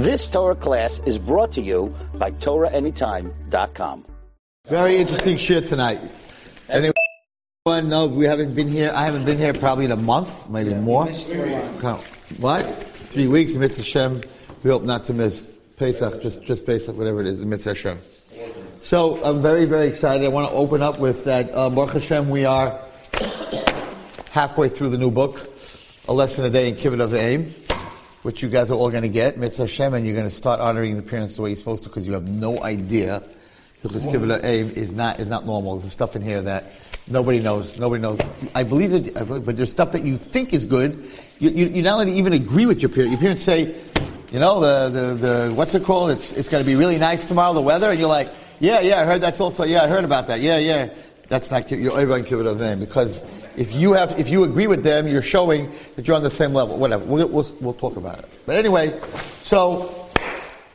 This Torah class is brought to you by TorahAnytime.com. Very interesting shiur tonight. Anyone know we haven't been here? I haven't been here probably in a month, maybe more. Count. What? Three weeks, Mitzvah Hashem. We hope not to miss Pesach, just, just Pesach, whatever it is, Mitzvah Hashem. So I'm very, very excited. I want to open up with that. Uh, Baruch Hashem, we are halfway through the new book, A Lesson a Day in Kibbud Av V'Em, which you guys are all going to get, Mitzvah Hashem, and you're going to start honoring the parents the way you're supposed to because you have no idea because Kibbud Av V'Em is not, is not normal. There's stuff in here that nobody knows. Nobody knows. I believe that, but there's stuff that you think is good. You, you, you not only even agree with your parents. Your parents say, you know, the, the, the, what's it called? It's, it's going to be really nice tomorrow, the weather, and you're like, yeah, yeah, I heard that's also, yeah, I heard about that. Yeah, yeah. That's not, you're everyone Kibbud Av V'Em because if you have, if you agree with them, you're showing that you're on the same level. Whatever. We'll, we'll, we'll talk about it. But anyway, so,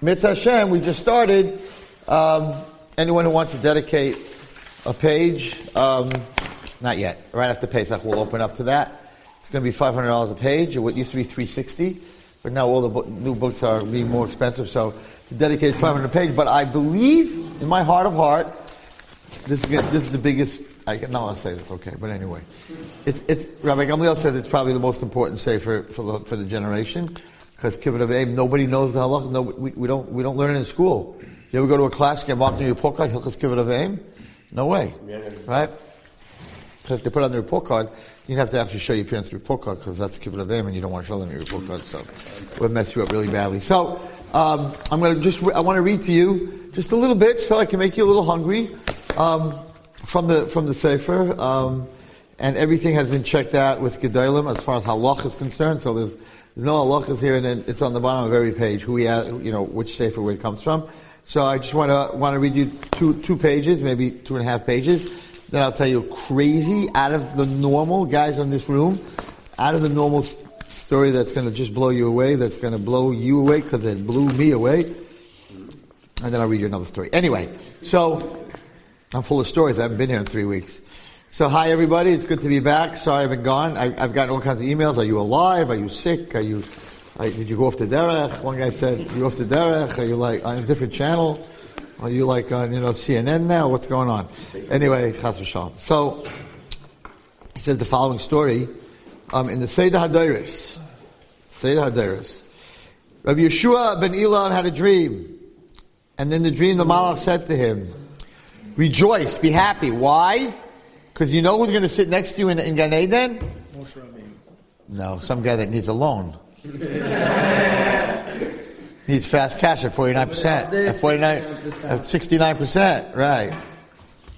Mitzvah Hashem, we just started. Um, anyone who wants to dedicate a page, um, not yet. Right after Pesach, we'll open up to that. It's going to be $500 a page. It used to be 360 but now all the bo- new books are being more expensive, so to dedicate 500 page. But I believe, in my heart of heart, this is, this is the biggest I not say this, okay, but anyway, it's it's Rabbi Gamliel says it's probably the most important say for for the, for the generation because kibbud av v'em nobody knows the halacha. No, we, we don't we don't learn it in school. You ever go to a class get marked on your report card hilchas kibbud av v'em? No way, right? Because if they put it on the report card, you have to actually show your parents the report card because that's kibbud av v'em, and you don't want to show them your report card, so it would mess you up really badly. So um, I'm going to just I want to read to you just a little bit so I can make you a little hungry. Um, from the from the Sefer, um, and everything has been checked out with Gedolim as far as halach is concerned. So there's, there's no halachas here, and then it's on the bottom of every page who we have, you know, which Sefer where it comes from. So I just want to want to read you two two pages, maybe two and a half pages. Then I'll tell you crazy out of the normal guys in this room, out of the normal story that's going to just blow you away. That's going to blow you away because it blew me away. And then I'll read you another story. Anyway, so I'm full of stories. I haven't been here in three weeks. So hi everybody, it's good to be back. Sorry I've been gone. I, have gotten all kinds of emails. Are you alive? Are you sick? Are you? did you go off the derech? One guy said you off the derech. Are you like on a different channel? Are you like on you know CNN now? What's going on? Anyway, chas v'shalom. So he says the following story um, in the Seder Hadoros. Seder Hadoros. Rabbi Yeshua ben Elam had a dream, and in the dream the Malach said to him. Rejoice, be happy. Why? Because you know who's going to sit next to you in, in Gan Eden? No, some guy that needs a loan. needs fast cash at 49%. At 49, at 69%, right.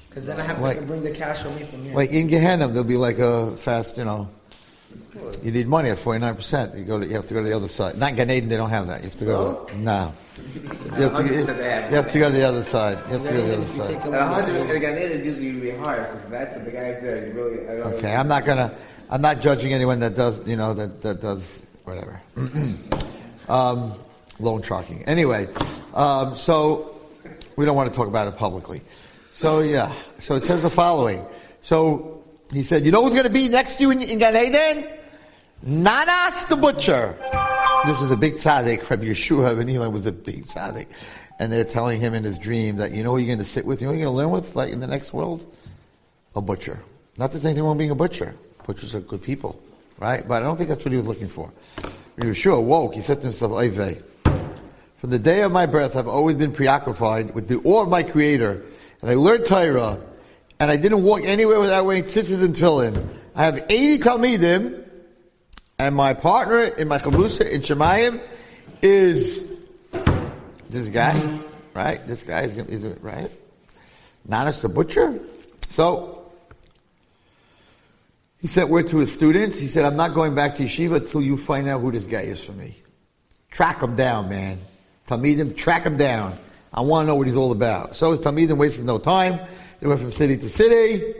Because then I have Like- to bring the cash with me from here. Like in Gehenna, there'll be like a fast, you know, you need money at 49%. You go to, you have to go to the other side. Not Gan Eden, they don't have that. You have to go to, no. You have to, you, you have to go to the other side. You have to go to the other side. a And hundred the Ganeda is usually really hard because that's the guys there. You really, Okay, I'm not gonna, I'm not judging anyone that does, you know, that, that does whatever. um, loan sharking. Anyway, um, so we don't want to talk about it publicly. So yeah, so it says the following. So he said, you know who's going to be next to you in, in Gan Eden? Nanas the butcher. This was a big tzaddik. from Yeshua ben Elam was a big tzaddik. And they're telling him in his dream that, you know you're going to sit with? You know you're going to learn with, like in the next world? a butcher. Not that there's anything wrong being a butcher. Butchers are good people, right? But I don't think that's what he was looking for. Yeshua woke. he said to himself, Oy From the day of my birth, I've always been preoccupied with the awe of my Creator, and I learned Torah, and I didn't walk anywhere without wearing tzitzis and tefillin. I have 80 Talmidim, and my partner in my chavrusa in Shemayim is this guy, right? This guy is, is right? Nanas the butcher. So he sent word to his students. He said, "I'm not going back to yeshiva till you find out who this guy is for me. Track him down, man. Talmidim, track him down. I want to know what he's all about." So his Talmidim wasted no time. They went from city to city.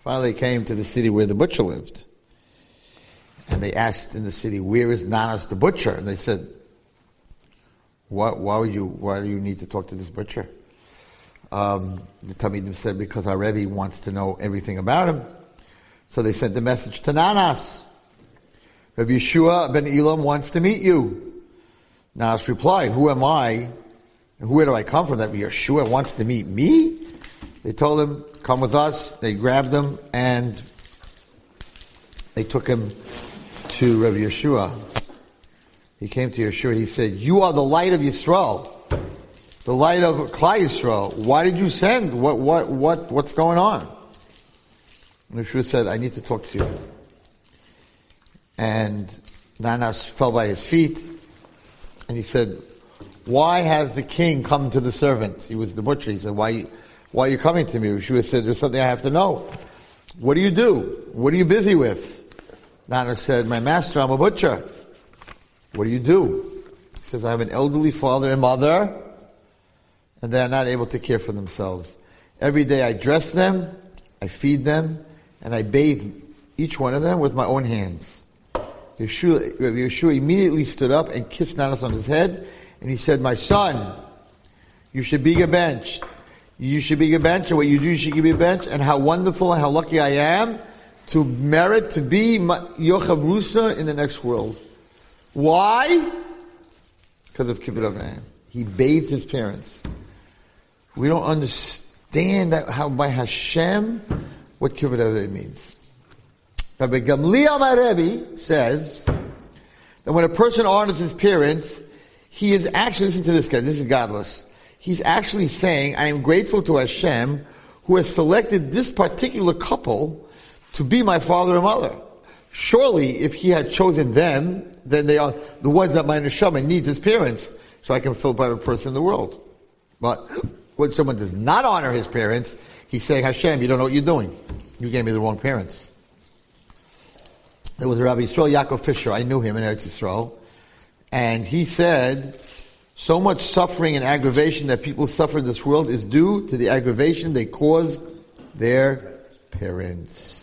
Finally, came to the city where the butcher lived. And they asked in the city, "Where is Nanas the butcher?" And they said, "Why, why would you? Why do you need to talk to this butcher?" Um, the Talmidim said, "Because our Rebbe wants to know everything about him." So they sent the message to Nanas. Rabbi Yeshua ben Elam wants to meet you. Nanas replied, Who am I? And where do I come from that Yeshua wants to meet me? They told him, Come with us. They grabbed him and they took him to Rabbi Yeshua. He came to Yeshua. He said, You are the light of Yisrael, the light of Klal Yisrael. Why did you send? What, what, what, what's going on? And Yeshua said, I need to talk to you. And Nanas fell by his feet and he said, why has the king come to the servant? He was the butcher. He said, why, why are you coming to me? Yeshua said, there's something I have to know. What do you do? What are you busy with? Nana said, my master, I'm a butcher. What do you do? He says, I have an elderly father and mother, and they're not able to care for themselves. Every day I dress them, I feed them, and I bathe each one of them with my own hands. Yeshua, Yeshua immediately stood up and kissed Nanas on his head, and he said, My son, you should be benched. You should be benched, and what you do, you should be benched, and how wonderful and how lucky I am to merit to be Yochav Rusa in the next world. Why? Because of Kibbud Av V'Em. He bathed his parents. We don't understand that how by Hashem what Kibbud Av V'Em means. Rabbi Gamliel Rebbe says that when a person honors his parents, he is actually, listen to this guy, this is godless. He's actually saying, I am grateful to Hashem who has selected this particular couple to be my father and mother. Surely, if he had chosen them, then they are the ones that my neshama needs as parents, so I can fulfill every person in the world. But when someone does not honor his parents, he's saying, Hashem, you don't know what you're doing. You gave me the wrong parents. There was Rabbi Yisrael Yaakov Fisher. I knew him in Eretz Yisrael. And he said, so much suffering and aggravation that people suffer in this world is due to the aggravation they caused their parents.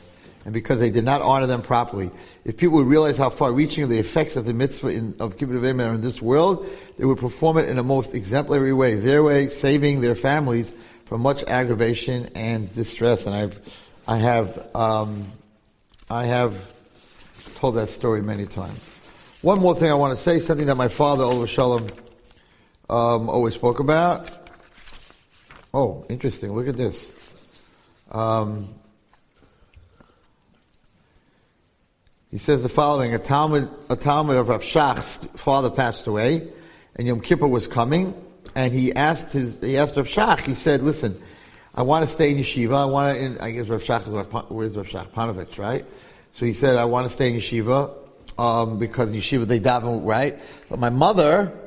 And because they did not honor them properly. If people would realize how far-reaching the effects of the mitzvah in, of Kibbud Av V'Em are in this world, they would perform it in a most exemplary way, their way saving their families from much aggravation and distress. And I've, I have, um, I have told that story many times. One more thing I want to say, something that my father, alav hashalom, um, always spoke about. Oh, interesting. Look at this. Um, he says the following: A talmid, a talmid of Rav Shach's father passed away, and Yom Kippur was coming, and he asked his, he asked Rav Shach. He said, "Listen, I want to stay in yeshiva. I want to. I guess Rav Shach is where's Rav Shach Ponevezh, right? So he said, I want to stay in yeshiva, um, because in yeshiva they daven, right? But my mother,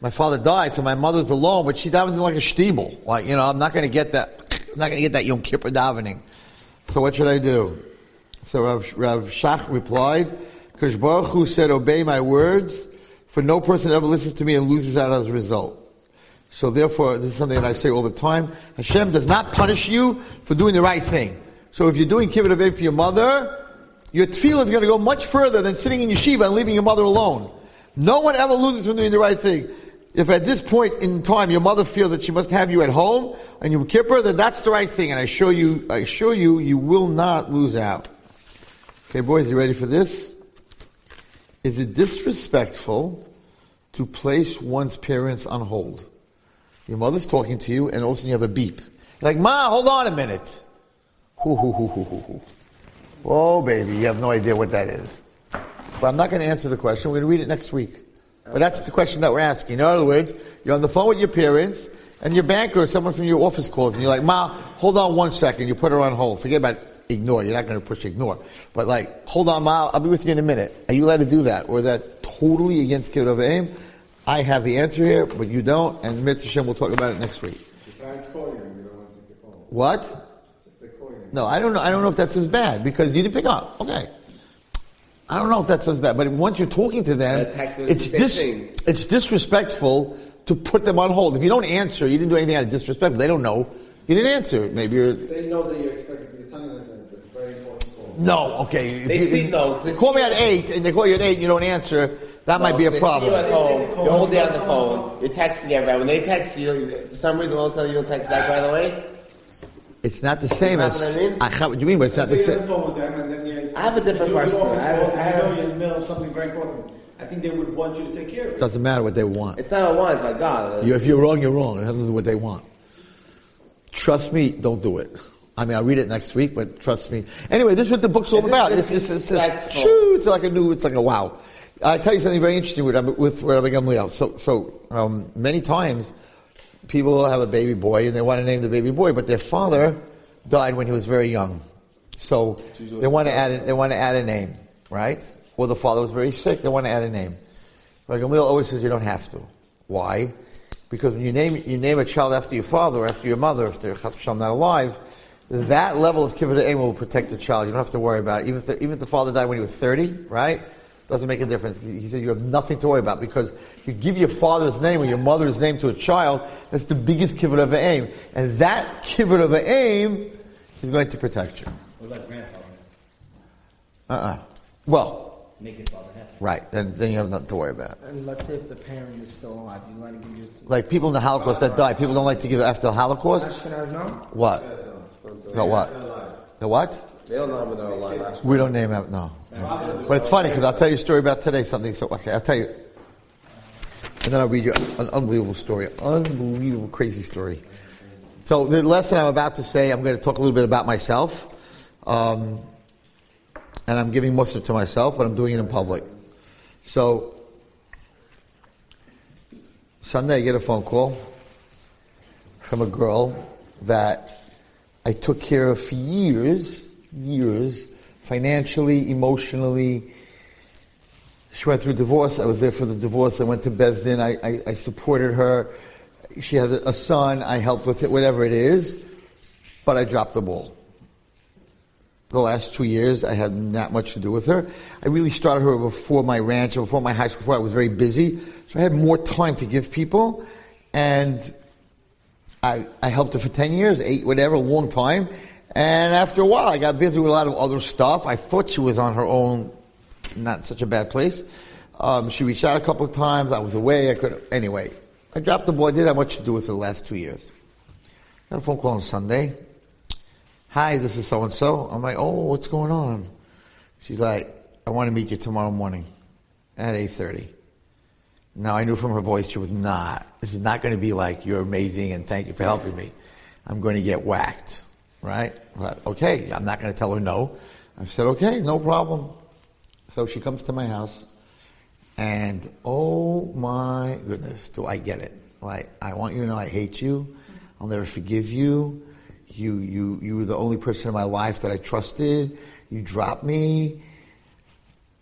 my father died, so my mother's alone, but she davens like a shtibel. Like, you know, I'm not going to get that, I'm not going to get that Yom Kippur davening. So what should I do? So Rav, Rav Shach replied, because Baruch Hu said, obey my words, for no person ever listens to me and loses out as a result. So therefore, this is something that I say all the time. Hashem does not punish you for doing the right thing. So if you're doing kibbud av v'em for your mother, your tefillah is going to go much further than sitting in yeshiva and leaving your mother alone. No one ever loses from doing the right thing. If at this point in time your mother feels that she must have you at home and Yom Kippur, then that's the right thing. And I assure you, I assure you, you will not lose out. Okay, boys, you ready for this? Is it disrespectful to place one's parents on hold? Your mother's talking to you and all of a sudden you have a beep. You're like, Ma, hold on a minute. Hoo, hoo, hoo, hoo, hoo. Oh, baby, you have no idea what that is. But I'm not going to answer the question. We're going to read it next week. But that's the question that we're asking. In other words, you're on the phone with your parents, and your banker or someone from your office calls, and you're like, Ma, hold on one second. You put her on hold. Forget about ignore. You're not going to push ignore. But like, hold on, Ma, I'll be with you in a minute. Are you allowed to do that? Or is that totally against Kibbud Av V'Em? I have the answer here, but you don't, and Mitzvah Hashem will talk about it next week. What? No, I don't know. I don't know if that's as bad because you didn't pick up. Okay. I don't know if that's as bad, but once you're talking to them, it's dis- it's disrespectful to put them on hold. If you don't answer, you didn't do anything out of disrespect. They don't know. You didn't answer. Maybe you're. They know that you're expected to be telling them that it's a very important call. No, okay. They you, see no. They call me at eight, and they call you at eight, and you don't answer. That might be a They problem. See you at home. You're holding on the phone. You're texting everyone. When they text you, for some reason, all of a sudden you don't text back right away. It's not the same You know as. what I mean? I have what you mean, but it's not the Say you're on same. the phone with them and then you- I have a different you question. office I have- I know have- you're in the middle of something very important. I think they would want you to take care of it. Doesn't matter what they want. It's not a want, it's by God. You, if you're wrong, you're wrong. It has to do with what they want. Trust me, don't do it. I mean, I'll read it next week, but trust me. Anyway, this is what the book's all Is it about. It's, it's, it's, shoo, it's like a new, it's like a wow. I tell you something very interesting with, with Rabbi Gamliel. So, so um, many times people have a baby boy and they want to name the baby boy, but their father died when he was very young. So they want to add a, they want to add a name, right? Well, the father was very sick, they want to add a name. Rabbi Gamliel always says you don't have to. Why? Because when you name you name a child after your father or after your mother, if they're not alive, that level of kibbud av v'em will protect the child. You don't have to worry about it. Even if the, even if the father died when he was thirty, right? Doesn't make a difference. He said you have nothing to worry about because if you give your father's name or your mother's name to a child, that's the biggest kibbud av v'em, and that kibbud av v'em is going to protect you. What about grandfather? Uh-uh. Well, Make your father happy. right. Then then you have nothing to worry about. And let's say if the parent is still alive, you let him give you. Like people in the Holocaust that die, people don't like to give after the Holocaust. Ashkenaz, no? What? The what? The what? They don't know when they're alive. We don't name out, no. But it's funny because I'll tell you a story about today, something, so, okay, I'll tell you. And then I'll read you an unbelievable story, unbelievable, crazy story. So the lesson I'm about to say, I'm going to talk a little bit about myself. Um, and I'm giving most of it to myself, but I'm doing it in public. So, Sunday I get a phone call from a girl that I took care of for years, years, financially, emotionally. She went through divorce. I was there for the divorce. I went to Beis Din. I, I, I supported her. She has a, son. I helped with it, whatever it is. But I dropped the ball. The last two years, I had not much to do with her. I really started her before my ranch, before my high school, before I was very busy. So I had more time to give people. And I, I helped her for 10 years, eight, whatever, a long time. And after a while, I got busy with a lot of other stuff. I thought she was on her own, not such a bad place. Um, she reached out a couple of times. I was away. I could, anyway. I dropped the ball. I didn't have much to do with it the last two years. Got a phone call on Sunday. Hi, this is so and so. I'm like, oh, what's going on? She's like, I want to meet you tomorrow morning at 8.30. Now I knew from her voice she was not. This is not going to be like, you're amazing and thank you for helping me. I'm going to get whacked, right? But okay, I'm not going to tell her no. I said, okay, no problem. So she comes to my house and oh my goodness, do I get it. Like, I want you to know I hate you. I'll never forgive you. You, you, you were the only person in my life that I trusted. You dropped me.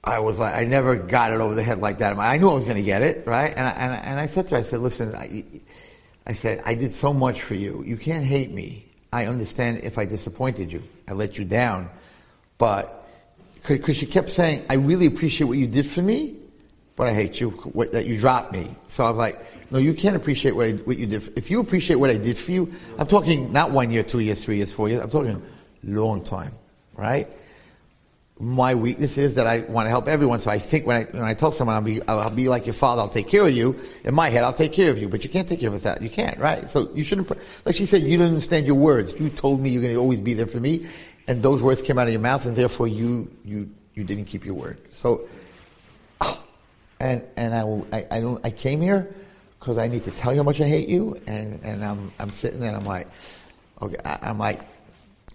I was like, I never got it over the head like that. I knew I was going to get it, right? And I, and, I, and I said to her, I said, listen, I, I said, I did so much for you. You can't hate me. I understand if I disappointed you. I let you down. But, because she kept saying, I really appreciate what you did for me, but I hate you, what, that you dropped me. So I was like, no, you can't appreciate what, I, what you did. If you appreciate what I did for you, I'm talking not one year, two years, three years, four years. I'm talking long time, right? My weakness is that I want to help everyone. So I think when I when I tell someone I'll be I'll be like your father, I'll take care of you. In my head, I'll take care of you, but you can't take care of that. You can't, right? So you shouldn't. Like she said, you don't understand your words. You told me you're going to always be there for me, and those words came out of your mouth, and therefore you you you didn't keep your word. So, and and I I, I don't I came here because I need to tell you how much I hate you, and and I'm I'm sitting there, and I'm like, okay, I, I'm like,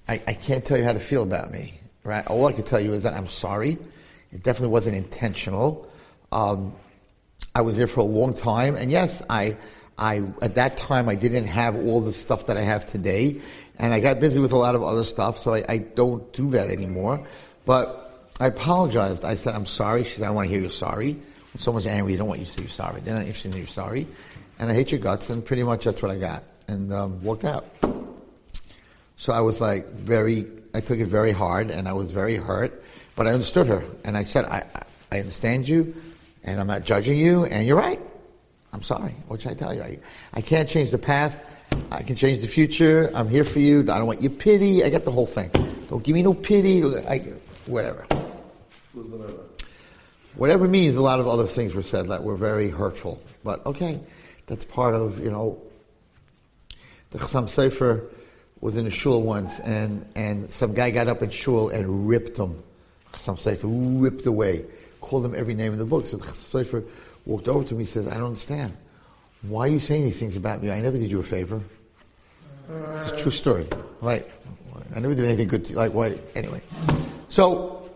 I, I can't tell you how to feel about me right? All I can tell you is that I'm sorry. It definitely wasn't intentional. Um, I was there for a long time, and yes, I, I at that time I didn't have all the stuff that I have today, and I got busy with a lot of other stuff, so I, I don't do that anymore. But I apologized. I said I'm sorry. She said I don't want to hear you're sorry. When someone's angry, they don't want you to say you're sorry. They're not interested in you're sorry, and I hate your guts, and pretty much that's what I got, and um, walked out. So I was like very I took it very hard and I was very hurt, but I understood her. And I said, I, I understand you and I'm not judging you and you're right. I'm sorry. What should I tell you? I, I can't change the past. I can change the future. I'm here for you. I don't want your pity. I get the whole thing. Don't give me no pity. I, whatever. Whatever means a lot of other things were said that were very hurtful. But okay, that's part of, you know, the Chasam Sofer was in a shul once, and, and some guy got up in shul and ripped him. Some say ripped away called him every name in the book. So the Sofer walked over to me and says, I don't understand. Why are you saying these things about me? I never did you a favor. It's a true story. Right. I never did anything good to you. Like, why? Anyway. So,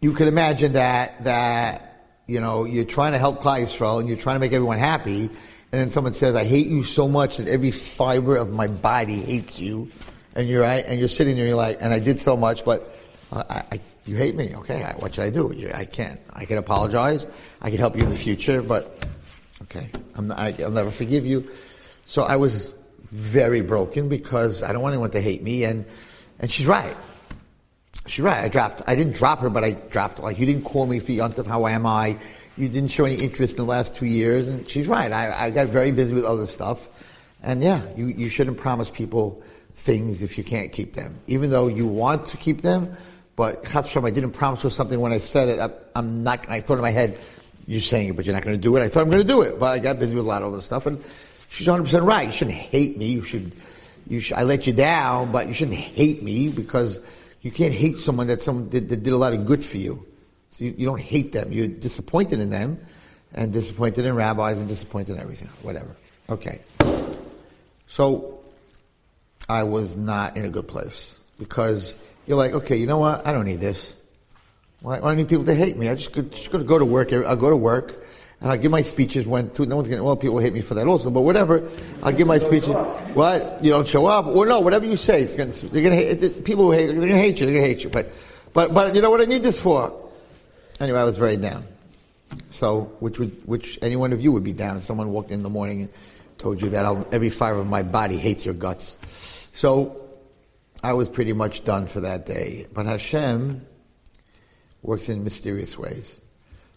you can imagine that, that, you know, you're trying to help Klal Yisrael and you're trying to make everyone happy, and then someone says, I hate you so much that every fiber of my body hates you, and you're right, and you're sitting there and you're like, and I did so much, but I, I, you hate me. Okay, I, what should I do? You, I can't. I can apologize. I can help you in the future, but okay, I'm not, I, I'll never forgive you. So I was very broken because I don't want anyone to hate me, and and she's right. She's right. I dropped. I didn't drop her, but I dropped. Like you didn't call me for Yontif. How am I? You didn't show any interest in the last two years, and she's right. I, I got very busy with other stuff, and yeah, you you shouldn't promise people things if you can't keep them, even though you want to keep them. But Chas I didn't promise her something when I said it. I, I'm not. I thought in my head, you're saying it, but you're not going to do it. I thought I'm going to do it, but I got busy with a lot of other stuff, and she's 100 percent right. You shouldn't hate me. You should. You should. I let you down, but you shouldn't hate me because you can't hate someone that someone did, that did a lot of good for you. So you, you don't hate them. You're disappointed in them, and disappointed in rabbis, and disappointed in everything. Whatever. Okay. So I was not in a good place because you're like, okay, you know what? I don't need this. Why, do I need people to hate me? I just, could, just to go to work. I'll go to work and I'll give my speeches when no one's going to. Well, people hate me for that also, but whatever. I'll give my speeches. What you don't show up, or no, whatever you say, it's to, they're going to hate. People who hate, they're going to hate you. They're going to hate you. But, but, but you know what I need this for? Anyway, I was very down. So, which would, which any one of you would be down if someone walked in the morning and told you that I'll, every fiber of my body hates your guts. So, I was pretty much done for that day. But Hashem works in mysterious ways.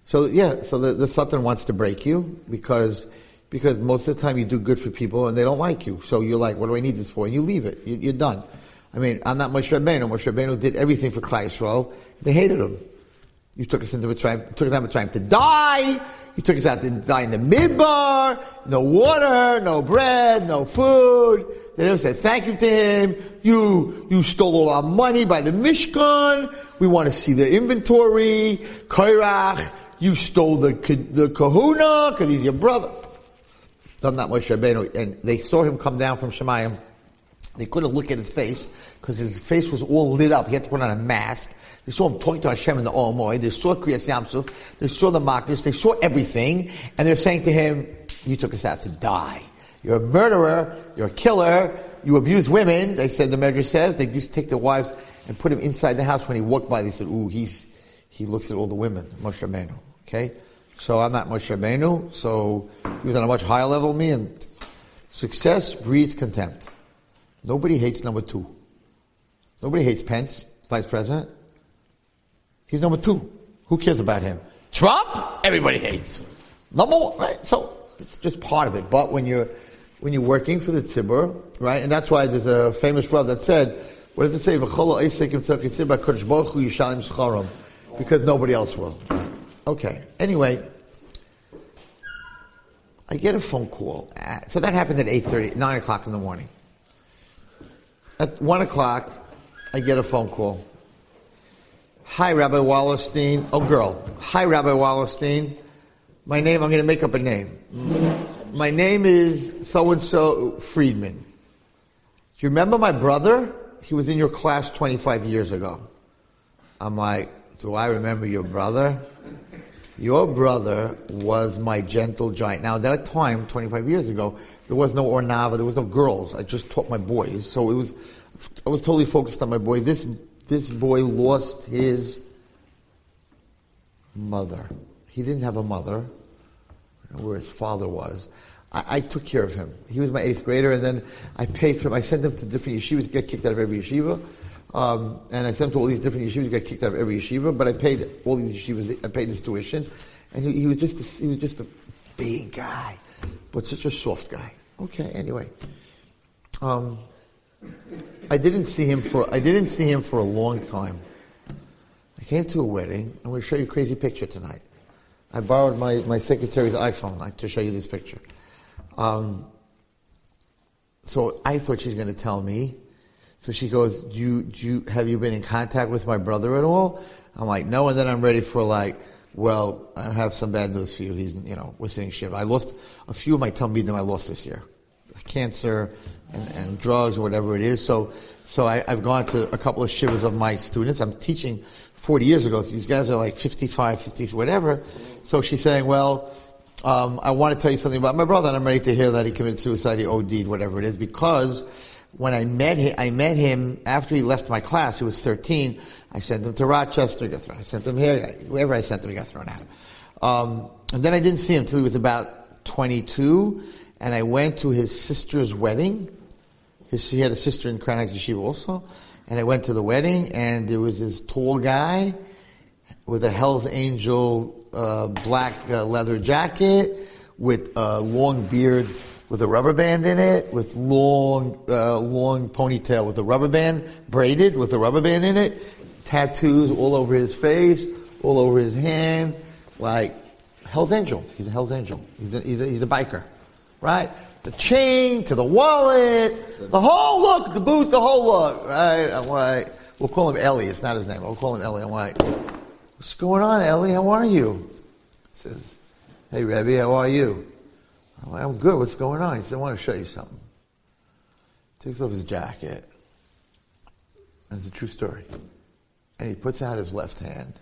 So yeah, so the, the Satan wants to break you because because most of the time you do good for people and they don't like you. So you're like, what do I need this for? And you leave it. You, are done. I mean, I'm not Moshe Rabbeinu. Moshe Rabbeinu did everything for Klal Yisrael. They hated him. You took us into a time, took us out of time to die. You took us out to die in the midbar. No water, no bread, no food. They never said thank you to him. You, you stole all our money by the Mishkan. We want to see the inventory. Korach. You stole the, the kehuna because he's your brother. Done that Moshe Rabbeinu. And they saw him come down from Shemayim. They couldn't look at his face because his face was all lit up. He had to put on a mask. They saw him talking to Hashem in the Omoy. They saw Kriyas Yamsuf. They saw the Makos. They saw everything. And they're saying to him, you took us out to die. You're a murderer. You're a killer. You abuse women. They said, the Medrash says, they used to take their wives and put him inside the house. When he walked by, they said, ooh, he's, he looks at all the women. Moshe Rabbeinu. Okay? So I'm not Moshe Rabbeinu, so he was on a much higher level than me, and success breeds contempt. Nobody hates number two. Nobody hates Pence, vice president. He's number two. Who cares about him? Trump? Everybody hates. Number one, right? So it's just part of it. But when you're when you're working for the tzibur, right? And that's why there's a famous Rav that said, what does it say? Because nobody else will. Okay. Anyway, I get a phone call. So that happened at 8.30, 9 o'clock in the morning. At 1 o'clock, I get a phone call. Hi, Rabbi Wallerstein. Oh, girl. Hi, Rabbi Wallerstein. My name, I'm going to make up a name. My name is so-and-so Friedman. Do you remember my brother? He was in your class 25 years ago. I'm like, do I remember your brother? Your brother was my gentle giant. Now, at that time, 25 years ago, there was no Ohr Naava, there was no girls. I just taught my boys. So it was, I was totally focused on my boy. This, this boy lost his mother. He didn't have a mother, where his father was. I, I, took care of him. He was my eighth grader, and then I paid for him. I sent him to different yeshivas, get kicked out of every yeshiva. Um, and I sent him to all these different yeshivas. Got kicked out of every yeshiva, but I paid all these yeshivas. I paid his tuition, and he, he was just a, he was just a big guy, but such a soft guy. Okay, anyway, um, I didn't see him for I didn't see him for a long time. I came to a wedding. I'm going to show you a crazy picture tonight. I borrowed my, my secretary's iPhone to show you this picture. Um, so I thought she's going to tell me so she goes, do you, do you, have you been in contact with my brother at all? I'm like, no. And then I'm ready for like, Well, I have some bad news for you. He's, you know, we're sitting shiva. I lost a few of my talmidim. I lost this year, cancer and, and drugs or whatever it is. So, so I, I've gone to a couple of shivas of my students. I'm teaching 40 years ago. So these guys are like 55, 50, whatever. So she's saying, well, um, I want to tell you something about my brother, and I'm ready to hear that he committed suicide, he OD'd, whatever it is, because when I met him, I met him after he left my class. He was 13. I sent him to Rochester, he got thrown. I sent him here, wherever I sent him, he got thrown out. Um, and then I didn't see him until he was about 22, and I went to his sister's wedding. His, he had a sister in Heights Yeshiva also, and I went to the wedding, and there was this tall guy with a Hell's Angel uh, black uh, leather jacket, with a long beard with a rubber band in it, with long, uh, long ponytail with a rubber band, braided with a rubber band in it, tattoos all over his face, all over his hand, like Hell's Angel. He's a Hell's Angel. He's a, he's a, he's a biker, right? The chain to the wallet, the whole look, the boot, the whole look, right? I'm like, we'll call him Ellie. It's not his name. We'll call him Ellie. I'm like, what's going on, Ellie? How are you? He says, hey, Rebbe, how are you? I'm like, I'm good. What's going on? He said, I want to show you something. Takes off his jacket. It's a true story. And he puts out his left hand.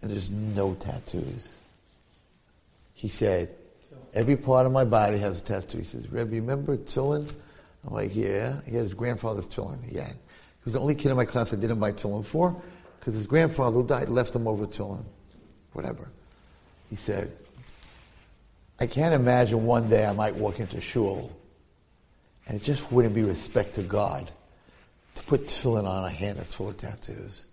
And there's no tattoos. He said, every part of my body has a tattoo. He says, Rebbe, remember tefillin? I'm like, yeah. He had his grandfather's tefillin. Yeah. He was the only kid in my class I didn't buy tefillin for because his grandfather who died left him over tefillin. Whatever. He said, I can't imagine one day I might walk into shul and it just wouldn't be respect to God to put tefillin on a hand that's full of tattoos.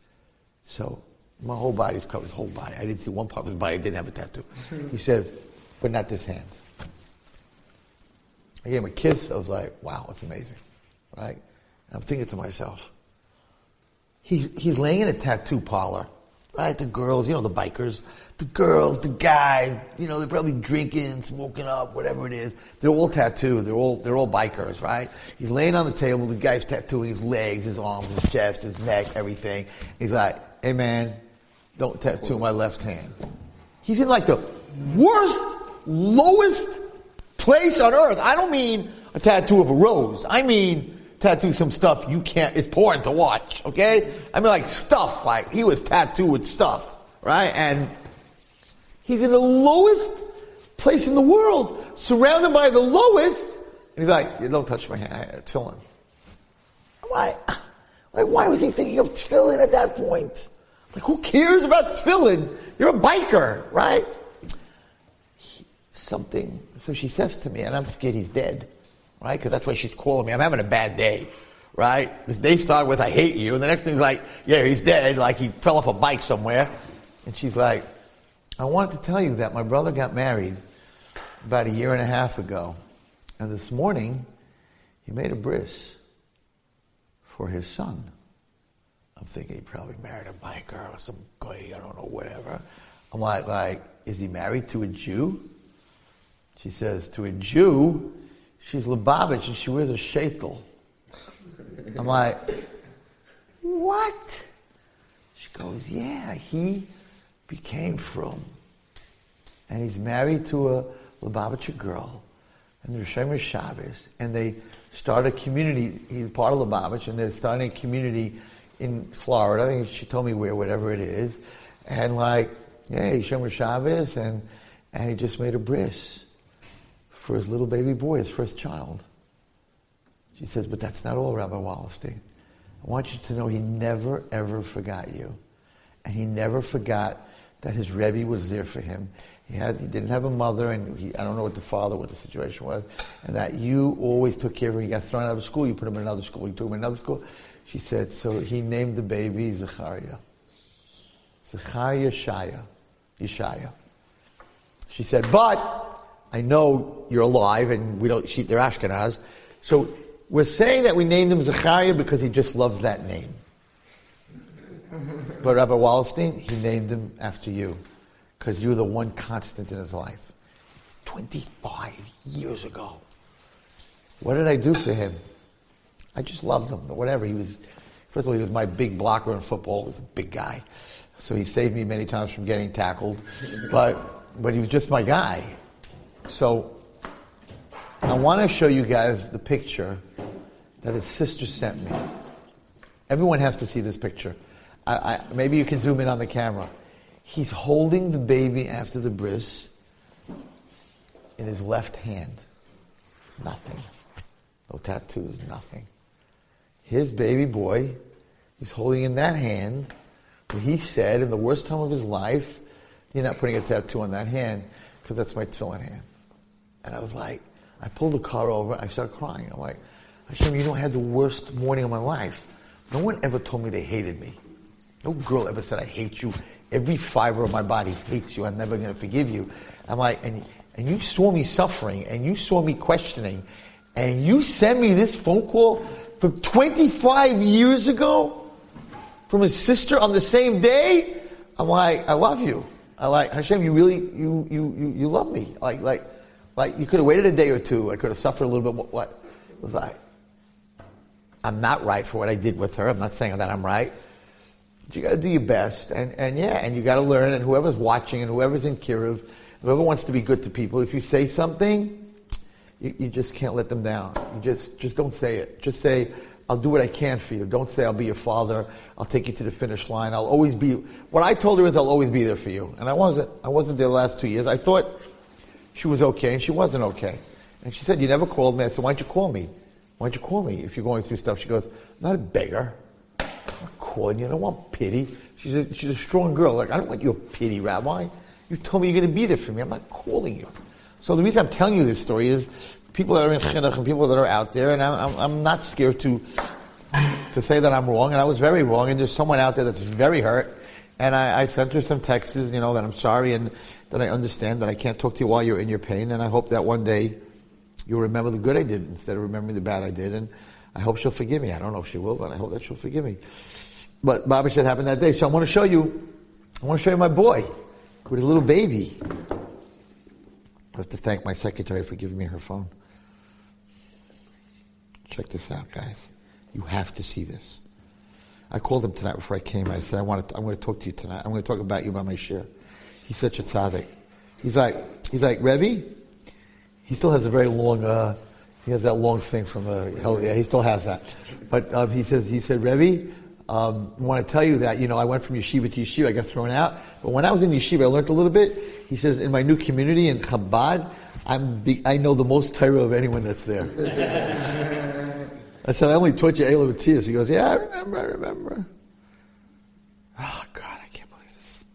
So my whole body's covered, his whole body. I didn't see one part of his body that didn't have a tattoo. He says, but not this hand. I gave him a kiss. I was like, wow, it's amazing. Right? And I'm thinking to myself, he's, he's laying in a tattoo parlor. Right? The girls, you know, the bikers, the girls, the guys, you know, they're probably drinking, smoking up, whatever it is. They're all tattooed. They're all, they're all bikers, right? He's laying on the table. The guy's tattooing his legs, his arms, his chest, his neck, everything. He's like, hey man, don't tattoo my left hand. He's in like the worst, lowest place on earth. I don't mean a tattoo of a rose. I mean tattoo some stuff you can't, it's porn to watch, okay? I mean like stuff, like he was tattooed with stuff, right? And he's in the lowest place in the world, surrounded by the lowest, and he's like, you don't touch my hand, tefillin. Why? Like, why was he thinking of tefillin at that point? Like, who cares about tefillin? You're a biker, right? Something. So she says to me, and I'm scared he's dead right? Because that's why she's calling me. I'm having a bad day, right? This day started with "I hate you," and the next thing's like, "Yeah, he's dead," like he fell off a bike somewhere. And she's like, "I wanted to tell you that my brother got married about a year and a half ago, and this morning he made a bris for his son." I'm thinking he probably married a biker or some guy, I don't know, whatever. I'm like, like, is he married to a Jew? She says, to a Jew, she's Lubavitch and she wears a shaitel. I'm like, what? She goes, yeah, he became from. And he's married to a Lubavitcher girl. And they're Shomer Shabbos. And they start a community. He's part of Lubavitch. And they're starting a community in Florida. I think she told me where, whatever it is. And like, yeah, Shomer Shabbos. And, and he just made a bris for his little baby boy, his first child. She says, but that's not all, Rabbi Wallerstein. I want you to know he never, ever forgot you. And he never forgot that his Rebbe was there for him. He, had, he didn't have a mother, and he, I don't know what the father, what the situation was, and that you always took care of him. He got thrown out of school, you put him in another school, you took him in another school. She said, so he named the baby Zechariah. Zechariah Shaya. Yeshaya. She said, but I know you're alive and we don't, she, they're Ashkenaz. So we're saying that we named him Zechariah because he just loves that name. But Rabbi Wallerstein, he named him after you because you're the one constant in his life. 25 years ago. What did I do for him? I just loved him, whatever. He was, first of all, he was my big blocker in football. He was a big guy. So he saved me many times from getting tackled. But, but he was just my guy. So I want to show you guys the picture that his sister sent me. Everyone has to see this picture. I, I, maybe you can zoom in on the camera. He's holding the baby after the bris in his left hand. Nothing. No tattoos, nothing. His baby boy, he's holding in that hand he said in the worst time of his life, you're not putting a tattoo on that hand because that's my tefillin hand. And I was like, I pulled the car over, I started crying. I'm like, Hashem, you know, I had the worst morning of my life. No one ever told me they hated me. No girl ever said, I hate you. Every fiber of my body hates you. I'm never going to forgive you. I'm like, and, and you saw me suffering, and you saw me questioning, and you sent me this phone call from 25 years ago from his sister on the same day. I'm like, I love you. I like Hashem. You really, you, you, you, you love me. Like, like, like you could have waited a day or two. I could have suffered a little bit. What, what was I? I'm not right for what I did with her. I'm not saying that I'm right. But you got to do your best, and, and yeah, and you got to learn. And whoever's watching, and whoever's in Kiruv, whoever wants to be good to people, if you say something, you, you just can't let them down. You just just don't say it. Just say, "I'll do what I can for you." Don't say, "I'll be your father. I'll take you to the finish line. I'll always be." What I told her is, "I'll always be there for you," and I wasn't. I wasn't there the last two years. I thought she was okay, and she wasn't okay. And she said, "You never called me." I said, "Why'd you call me? Why'd you call me if you're going through stuff?" She goes, "I'm not a beggar." I'm not calling you. I don't want pity. She's a, she's a strong girl. Like, I don't want your pity, Rabbi. You told me you're going to be there for me. I'm not calling you. So the reason I'm telling you this story is people that are in chinuch and people that are out there, and I'm, I'm, I'm not scared to to say that I'm wrong, and I was very wrong, and there's someone out there that's very hurt, and I, I sent her some texts, you know, that I'm sorry and that I understand that I can't talk to you while you're in your pain, and I hope that one day you'll remember the good I did instead of remembering the bad I did, and I hope she'll forgive me. I don't know if she will, but I hope that she'll forgive me. But Baba said happened that day, so I want to show you, I want to show you my boy with a little baby. I have to thank my secretary for giving me her phone. Check this out, guys. You have to see this. I called him tonight before I came. I said, I want to, I'm going to talk to you tonight. I'm going to talk about you by my share. He's such a tzaddik. He's like, he's like, Rebbe, he still has a very long, uh, he has that long thing from, uh, hell yeah, he still has that. But um, he says, he said, Rebbe, um, I want to tell you that, you know, I went from yeshiva to yeshiva, I got thrown out. But when I was in yeshiva, I learned a little bit. He says, in my new community in Chabad, I'm the, I know the most Torah of anyone that's there. I said, I only taught you Eila He goes, yeah, I remember, I remember. Oh, God, I can't believe this.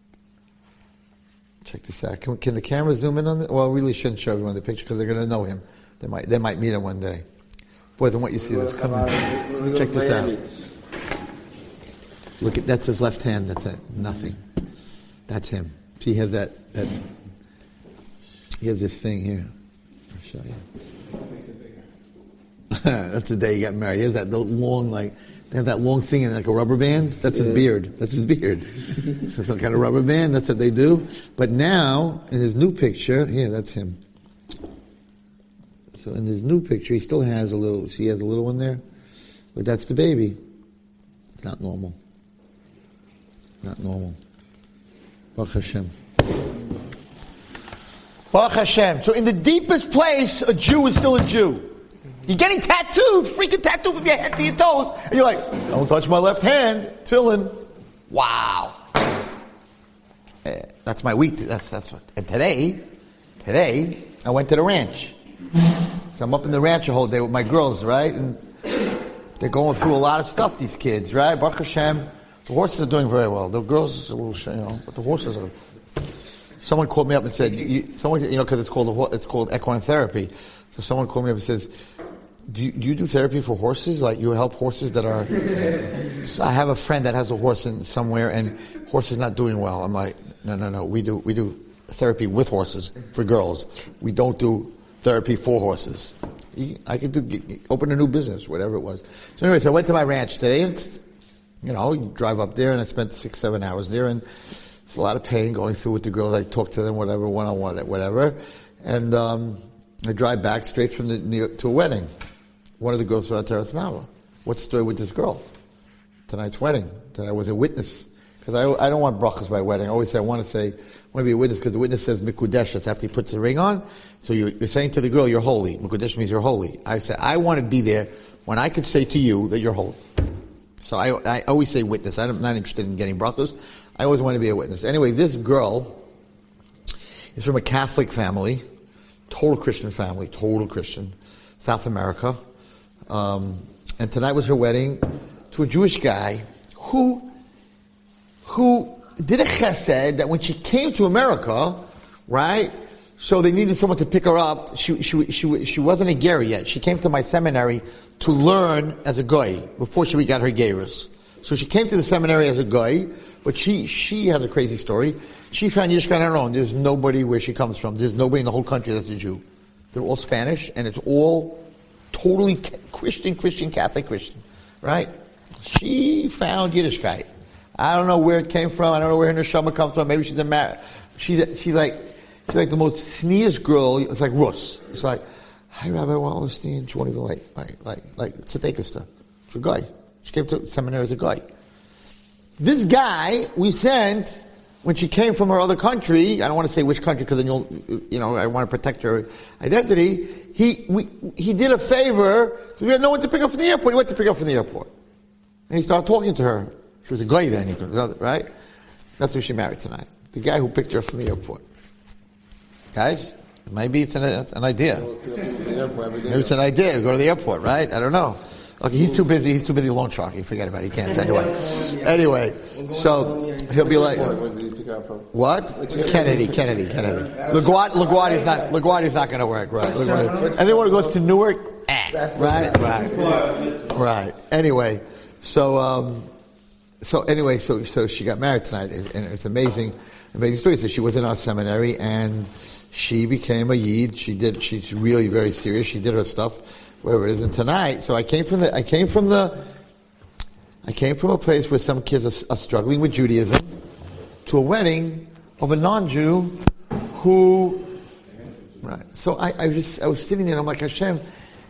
Check this out. Can, can the camera zoom in on it? Well, I really shouldn't show everyone the picture because they're going to know him. They might, they might meet him one day. Boys, I want you see this. Come on. Check this out. Look at that's his left hand. That's it. Nothing. That's him. See, he has that. That's. He has this thing here. I'll show you. that's the day he got married. He has that long, like they have that long thing in like a rubber band. That's his beard. That's his beard. so some kind of rubber band. That's what they do. But now in his new picture, here, that's him. So in his new picture, he still has a little. See, he has a little one there, but that's the baby. It's not normal. Not normal. Baruch Hashem. Baruch Hashem. So in the deepest place, a Jew is still a Jew. You're getting tattooed, freaking tattooed from your head to your toes, and you're like, don't touch my left hand, tefillin. Wow. Eh, that's my week. That's that's what. And today, today, I went to the ranch. So I'm up in the ranch the whole day with my girls, right? And they're going through a lot of stuff. These kids, right? Baruch Hashem. The horses are doing very well. The girls, are a little, you know, but the horses are. Someone called me up and said, you, someone, you know, because it's called it's called equine therapy. So someone called me up and says, do you, do you do therapy for horses? Like you help horses that are? so I have a friend that has a horse in somewhere, and horse is not doing well. I'm like, no, no, no. We do we do therapy with horses for girls. We don't do therapy for horses. I could do open a new business, whatever it was. So, anyways, I went to my ranch today. It's you know, you drive up there, and I spent six, seven hours there, and it's a lot of pain going through with the girls. I talk to them, whatever, one on one, whatever, and um, I drive back straight from the to a wedding. One of the girls from Ateres Naava. What's the story with this girl? Tonight's wedding that I was a witness because I, I don't want brachas by wedding. I always say I want to say I want to be a witness because the witness says mikudeshes after he puts the ring on. So you, you're saying to the girl you're holy. Mikudesh means you're holy. I say I want to be there when I can say to you that you're holy. So I, I always say witness. I'm not interested in getting brachas. I always want to be a witness. Anyway, this girl is from a Catholic family, total Christian family, total Christian, South America. Um, and tonight was her wedding to a Jewish guy who, who did a chesed that when she came to America, right? So they needed someone to pick her up. She, she, she, she wasn't a ger yet. She came to my seminary to learn as a guy before she got her gerus. So she came to the seminary as a guy, but she, she has a crazy story. She found Yiddishkeit on her own. There's nobody where she comes from. There's nobody in the whole country that's a Jew. They're all Spanish, and it's all totally Christian, Christian, Catholic, Christian, right? She found Yiddishkeit. I don't know where it came from. I don't know where her neshama comes from. Maybe she's a mar- she's she's like she's like the most sneeze girl. It's like Rus. It's like, hi Rabbi Wallerstein. She won't even like like like like tzedekista. She's a guy. She came to seminary as a guy. This guy we sent when she came from her other country. I don't want to say which country because then you'll you know I want to protect her identity. He we he did a favor because we had no one to pick up from the airport. He went to pick up from the airport. And he started talking to her. She was a guy then, right? That's who she married tonight. The guy who picked her up from the airport. Guys, maybe it's an, an idea. Maybe it's an idea. Go to the airport, right? I don't know. Okay, he's too busy. He's too busy loan sharking. Forget about it. He can't. Anyway, anyway, so he'll be like, What? Kennedy, Kennedy, Kennedy. LaGuardia, LaGuardia's not. LaGuardia's not going to work, right? LaGuardia. Anyone who goes to Newark, eh, right, right, right. Anyway, so um, so anyway, so so she got married tonight, and it's amazing, amazing story. So she was in our seminary, and she became a yid. She did. She's really very serious. She did her stuff, wherever it is. And tonight, so I came from the. I came from the. I came from a place where some kids are, are struggling with Judaism, to a wedding of a non-Jew who. Right. So I, I was just I was sitting there. and I'm like Hashem.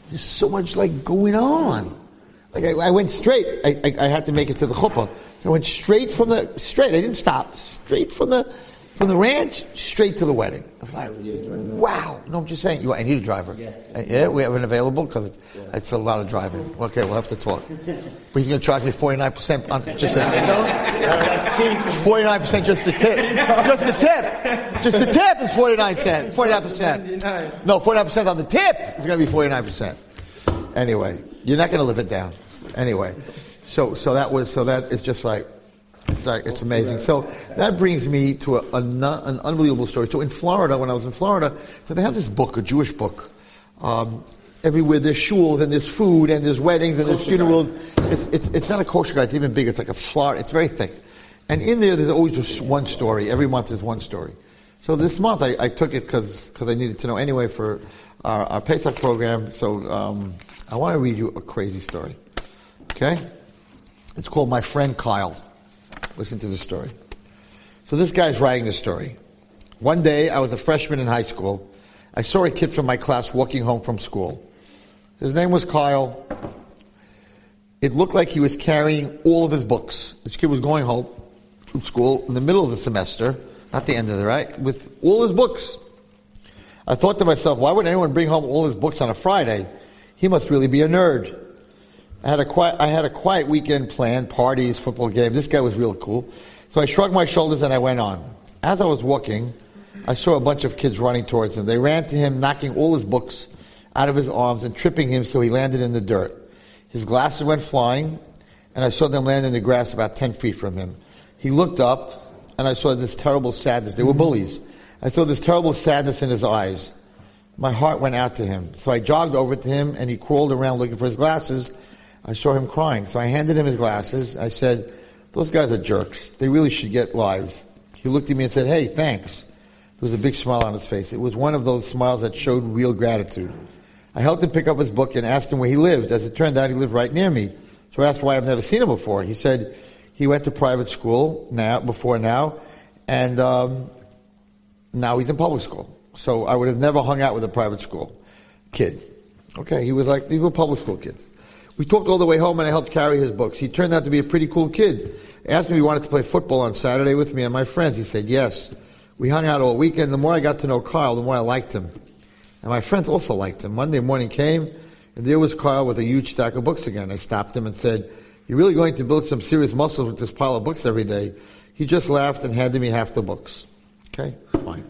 There's so much like going on. Like I, I went straight. I, I, I had to make it to the chuppah. I went straight from the straight. I didn't stop. Straight from the from the ranch straight to the wedding. I was like, wow. No, I'm just saying. You, I need a driver. Yes. Uh, yeah, we have an available because it's, it's a lot of driving. Okay, we'll have to talk. But he's going to charge me 49 percent on just a, 49 percent just the tip. Just the tip. Just the tip is 49 cent. 49 percent. No, 49 percent on the tip is going to be 49 percent. Anyway, you're not going to live it down. Anyway, so so that was so that is just like it's like it's amazing. So that brings me to a, a, an unbelievable story. So in Florida, when I was in Florida, so they have this book, a Jewish book. Um, everywhere there's shuls and there's food and there's weddings and there's funerals. It's, it's, it's not a kosher guide. It's even bigger. It's like a Florida. It's very thick. And in there, there's always just one story. Every month there's one story. So this month I, I took it because I needed to know anyway for our, our Pesach program. So um, I want to read you a crazy story. Okay? It's called My Friend Kyle. Listen to the story. So this guy's writing the story. One day, I was a freshman in high school. I saw a kid from my class walking home from school. His name was Kyle. It looked like he was carrying all of his books. This kid was going home from school in the middle of the semester, not the end of the right, with all his books. I thought to myself, why would anyone bring home all his books on a Friday? He must really be a nerd. I had a quiet, I had a quiet weekend planned, parties, football game. This guy was real cool. So I shrugged my shoulders and I went on. As I was walking, I saw a bunch of kids running towards him. They ran to him, knocking all his books out of his arms and tripping him so he landed in the dirt. His glasses went flying, and I saw them land in the grass about 10 feet from him. He looked up, and I saw this terrible sadness. They were mm-hmm. bullies. I saw this terrible sadness in his eyes. My heart went out to him. So I jogged over to him, and he crawled around looking for his glasses. I saw him crying. So I handed him his glasses. I said, Those guys are jerks. They really should get lives. He looked at me and said, Hey, thanks. There was a big smile on his face. It was one of those smiles that showed real gratitude. I helped him pick up his book and asked him where he lived. As it turned out, he lived right near me. So I asked why I've never seen him before. He said he went to private school now, before now, and um, now he's in public school. So I would have never hung out with a private school kid. Okay, he was like, these were public school kids. We talked all the way home and I helped carry his books. He turned out to be a pretty cool kid. Asked me if he wanted to play football on Saturday with me and my friends. He said yes. We hung out all weekend. The more I got to know Kyle, the more I liked him. And my friends also liked him. Monday morning came and there was Kyle with a huge stack of books again. I stopped him and said, you're really going to build some serious muscles with this pile of books every day. He just laughed and handed me half the books. Okay, fine.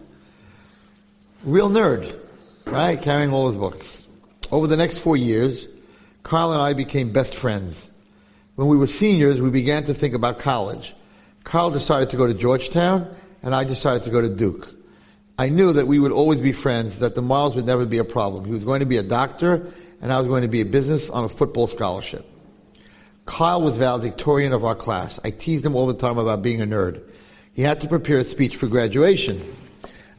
Real nerd, right? Carrying all his books. Over the next four years, Kyle and I became best friends. When we were seniors, we began to think about college. Kyle decided to go to Georgetown, and I decided to go to Duke. I knew that we would always be friends, that the miles would never be a problem. He was going to be a doctor, and I was going to be a business on a football scholarship. Kyle was valedictorian of our class. I teased him all the time about being a nerd. He had to prepare a speech for graduation.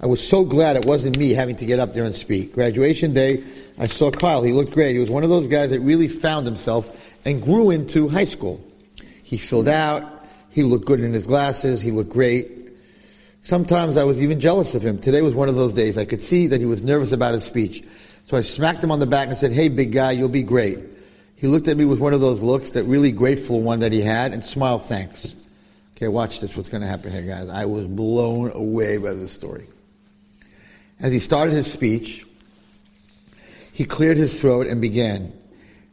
I was so glad it wasn't me having to get up there and speak. Graduation day, I saw Kyle. He looked great. He was one of those guys that really found himself and grew into high school. He filled out. He looked good in his glasses. He looked great. Sometimes I was even jealous of him. Today was one of those days. I could see that he was nervous about his speech. So I smacked him on the back and said, Hey, big guy, you'll be great. He looked at me with one of those looks, that really grateful one that he had, and smiled thanks. Okay, watch this. What's going to happen here, guys? I was blown away by this story. As he started his speech, he cleared his throat and began.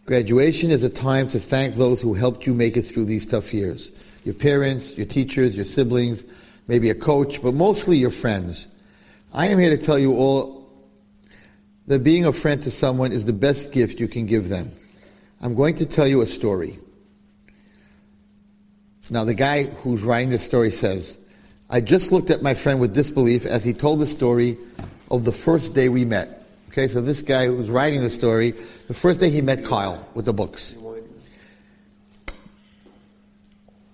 Graduation is a time to thank those who helped you make it through these tough years. Your parents, your teachers, your siblings, maybe a coach, but mostly your friends. I am here to tell you all that being a friend to someone is the best gift you can give them. I'm going to tell you a story. Now, the guy who's writing this story says, I just looked at my friend with disbelief as he told the story of the first day we met. Okay, so this guy who's writing the story, the first day he met Kyle with the books.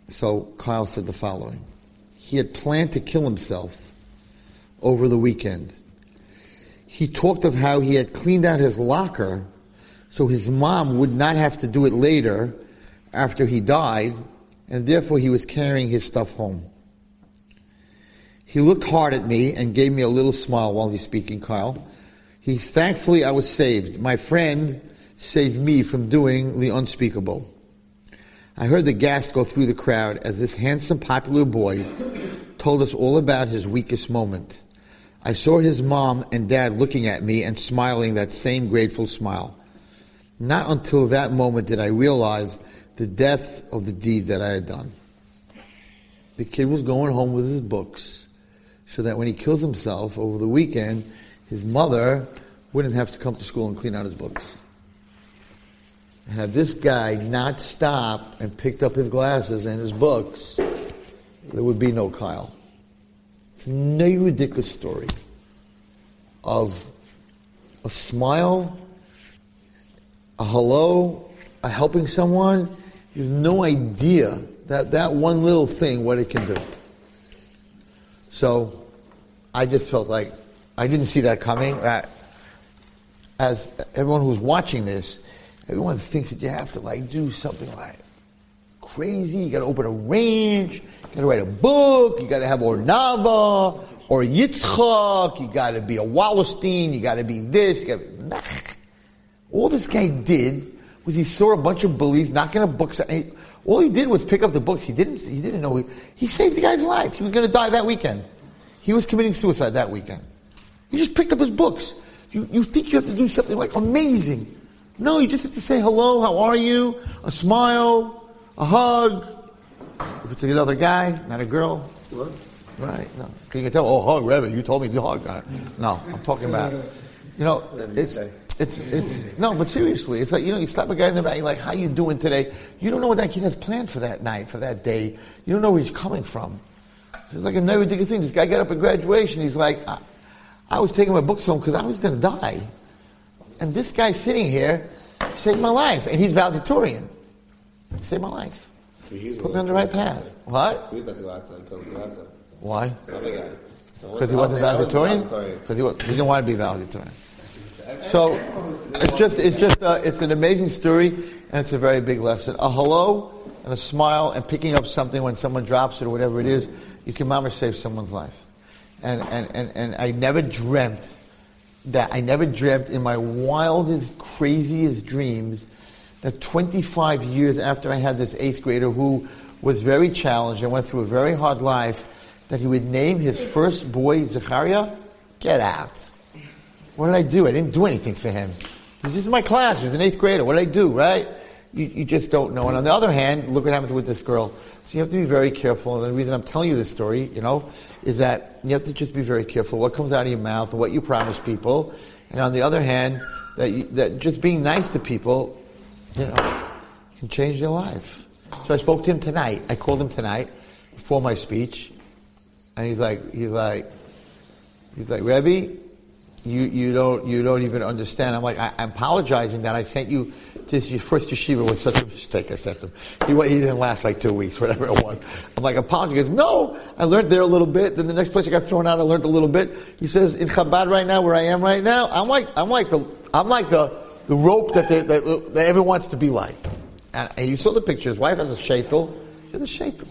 So Kyle said the following. He had planned to kill himself over the weekend. He talked of how he had cleaned out his locker so his mom would not have to do it later after he died, and therefore he was carrying his stuff home. He looked hard at me and gave me a little smile while he's speaking, Kyle. He's thankfully I was saved. My friend saved me from doing the unspeakable. I heard the gas go through the crowd as this handsome, popular boy told us all about his weakest moment. I saw his mom and dad looking at me and smiling that same grateful smile. Not until that moment did I realize the depth of the deed that I had done. The kid was going home with his books so that when he kills himself over the weekend, his mother wouldn't have to come to school and clean out his books. And had this guy not stopped and picked up his glasses and his books, there would be no Kyle. It's a ridiculous story of a smile, a hello, a helping someone. You have no idea that that one little thing, what it can do. So, I just felt like I didn't see that coming. That as everyone who's watching this, everyone thinks that you have to like do something like crazy. You got to open a ranch. You got to write a book. You got to have Ohr Naava or Yitzchak. You got to be a Wallerstein. You got to be this. You got to be, nah. All this guy did was he saw a bunch of bullies knocking up books. All he did was pick up the books. He didn't. He didn't know. He, he saved the guy's life. He was going to die that weekend. He was committing suicide that weekend. He just picked up his books. You, you think you have to do something like amazing. No, you just have to say hello, how are you? A smile, a hug. If it's another guy, not a girl. What? Right, no. You tell, oh, hug, Rebbe, you told me to hug. Uh, no, I'm talking about, you know, it's, it's, it's, no, but seriously, it's like, you know, you slap a guy in the back, you're like, how you doing today? You don't know what that kid has planned for that night, for that day. You don't know where he's coming from. It's like a never ridiculous thing. This guy got up at graduation, he's like, I, I was taking my books home because I was going to die. And this guy sitting here saved my life, and he's valedictorian. Saved my life. Put me on the right path. What? He was about to go outside, come to outside. Why? Because he wasn't valedictorian? Because he, was, he didn't want to be valedictorian. So it's just it's just uh, it's an amazing story and it's a very big lesson. A hello and a smile and picking up something when someone drops it or whatever it is, you can mama save someone's life. And and, and, and I never dreamt that I never dreamt in my wildest, craziest dreams that 25 years after I had this eighth grader who was very challenged and went through a very hard life, that he would name his first boy Zachariah? Get out. What did I do? I didn't do anything for him. He's just in my class. He's an eighth grader. What did I do, right? You, you just don't know. And on the other hand, look what happened with this girl. So you have to be very careful. And the reason I'm telling you this story, you know, is that you have to just be very careful what comes out of your mouth and what you promise people. And on the other hand, that, you, that just being nice to people, you know, can change their life. So I spoke to him tonight. I called him tonight before my speech. And he's like, he's like, he's like, Rebbe, you, you don't, you don't even understand. I'm like, I, I'm apologizing that I sent you to your first yeshiva was such a mistake. I sent him. He, he didn't last like two weeks, whatever it was. I'm like, apologize. He goes, no, I learned there a little bit. Then the next place I got thrown out, I learned a little bit. He says, in Chabad right now, where I am right now, I'm like, I'm like the, I'm like the, the rope that, they, that, that everyone wants to be like. And, and you saw the picture. His wife has a shaitel. She has a shaitel.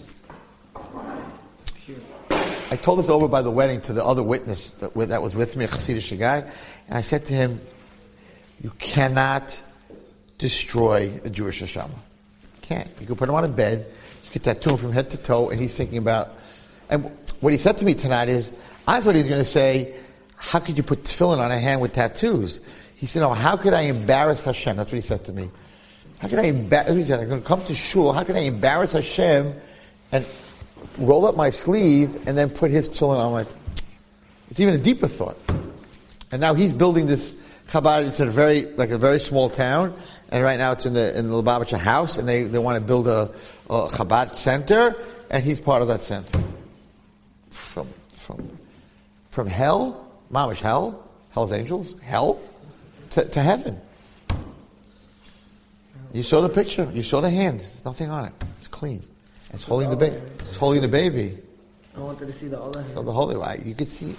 I told this over by the wedding to the other witness that, that was with me, a Hasidic guy, and I said to him, "You cannot destroy a Jewish neshama. Can't. You can put him on a bed, you can tattoo him from head to toe, and he's thinking about." And what he said to me tonight is, I thought he was going to say, "How could you put tefillin on a hand with tattoos?" He said, "No. How could I embarrass Hashem?" That's what he said to me. How can I embarrass? He said, "I'm going to come to shul. How can I embarrass Hashem and roll up my sleeve and then put his tefillin on my?" It's even a deeper thought. And now he's building this Chabad. It's in a very like a very small town, and right now it's in the in the Lubavitcher house, and they, they want to build a, a Chabad center, and he's part of that center. From from from hell, mamish hell, hell's angels, hell, to, to heaven. You saw the picture. You saw the hand. There's nothing on it. It's clean. It's holding the baby. It's holding the baby. I wanted to see the other So the holy right, you could see,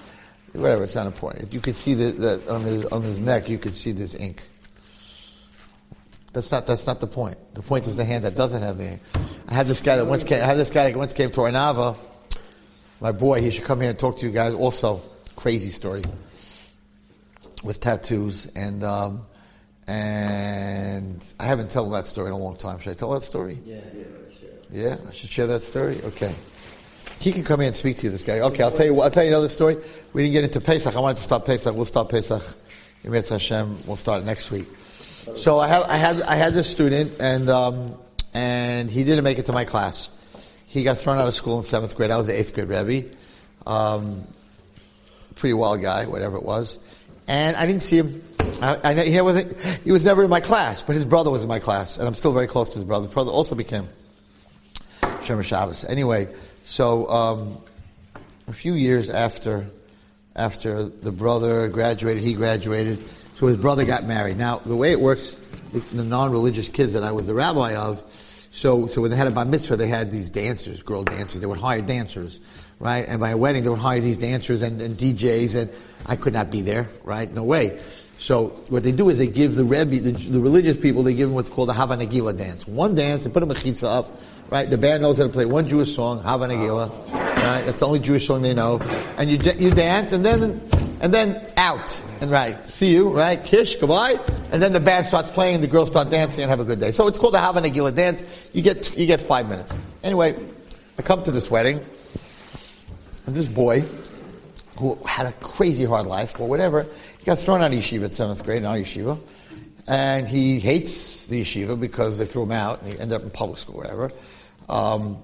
whatever. It's not important. You could see that on his on his neck. You could see this ink. That's not that's not the point. The point is the hand that doesn't have the ink. I had this guy that once came. I had this guy that once came to Ohr Naava. My boy, he should come here and talk to you guys. Also, crazy story with tattoos and um, and I haven't told that story in a long time. Should I tell that story? Yeah. Yeah, I should share that story. Okay, he can come in and speak to you. This guy. Okay, I'll tell you. I'll tell you another story. We didn't get into Pesach. I wanted to stop Pesach. We'll stop Pesach. Eretz Hashem. We'll start next week. So I have, I had, I had this student, and um, and he didn't make it to my class. He got thrown out of school in seventh grade. I was the eighth grade Rebbe. Um, pretty wild guy, whatever it was. And I didn't see him. I, I, he wasn't. He was never in my class, but his brother was in my class, and I'm still very close to his brother. His brother also became Shabbos. Anyway, so um, a few years after after the brother graduated, he graduated. So his brother got married. Now the way it works, the, the non-religious kids that I was the rabbi of, so so when they had a bar mitzvah, they had these dancers, girl dancers. They would hire dancers, right? And by a wedding, they would hire these dancers and, and DJs, and I could not be there, right? No way. So what they do is they give the Rebbe, the, the religious people, they give them what's called a Hava Nagila dance. One dance, they put a mechitza up, right? The band knows how to play one Jewish song, Hava Nagila, right? That's the only Jewish song they know. And you, you dance, and then, and then out. And right, see you, right? Kish, goodbye. And then the band starts playing, and the girls start dancing, and have a good day. So it's called a Hava Nagila dance. You get, you get five minutes. Anyway, I come to this wedding, and this boy, who had a crazy hard life or whatever, he got thrown out of yeshiva at seventh grade our yeshiva. And he hates the yeshiva because they threw him out and he ended up in public school or whatever. Um,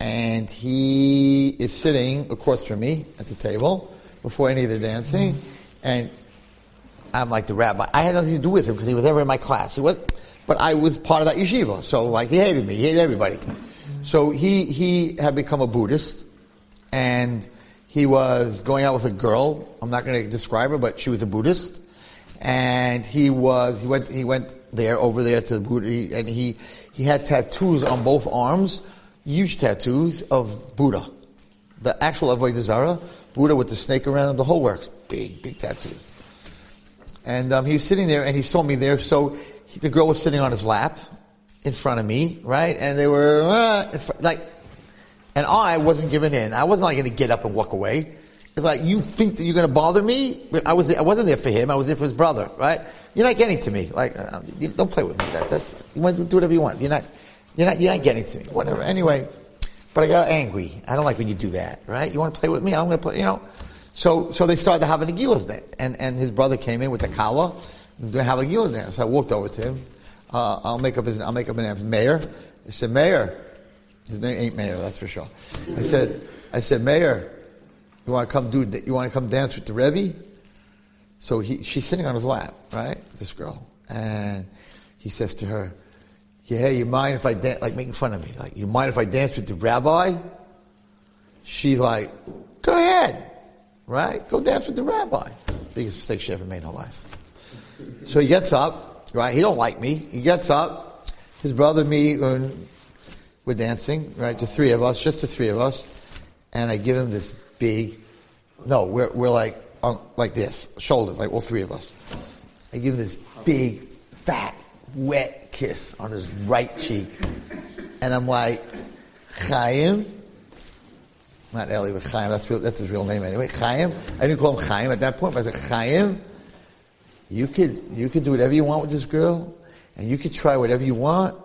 and he is sitting across from me at the table before any of the dancing. And I'm like the rabbi. I had nothing to do with him because he was never in my class. He was, but I was part of that yeshiva. So like he hated me. He hated everybody. So he, he had become a Buddhist and he was going out with a girl. I'm not going to describe her, but she was a Buddhist. And he was, he went, he went there, over there to the Buddha, and he, he had tattoos on both arms, huge tattoos of Buddha. The actual Avodah Buddha with the snake around him, the whole works. Big, big tattoos. And um, he was sitting there, and he saw me there, so he, the girl was sitting on his lap in front of me, right? And they were, uh, fr- like, and I wasn't giving in. I wasn't like going to get up and walk away. It's like, you think that you're going to bother me? I, was, I wasn't there for him. I was there for his brother, right? You're not getting to me. Like, uh, you, don't play with me. That, that's, you want to do whatever you want. You're not, you're not, you're not getting to me. Whatever. Anyway, but I got angry. I don't like when you do that, right? You want to play with me? I'm going to play, you know. So, so they started having a Gilas day. And, and his brother came in with the kala. They have a Gilas day. So I walked over to him. Uh, I'll make up his, I'll make up his name. Meir. I said, Meir. His name ain't Meir, that's for sure. I said, I said, Meir, you want to come do, you want to come dance with the Rebbe? So he, she's sitting on his lap, right? This girl. And he says to her, yeah, you mind if I dance, like making fun of me, like, you mind if I dance with the rabbi? She's like, go ahead, right? Go dance with the rabbi. Biggest mistake she ever made in her life. So he gets up, right? He don't like me. He gets up. His brother, me, we're dancing, right? The three of us, just the three of us. And I give him this big, no, we're, we're like, um, like this, shoulders, like all three of us. I give this big, fat, wet kiss on his right cheek. And I'm like, Chaim, not Eli, but Chaim, that's, real, that's his real name anyway. Chaim, I didn't call him Chaim at that point, but I said, Chaim, you could, you could do whatever you want with this girl, and you could try whatever you want.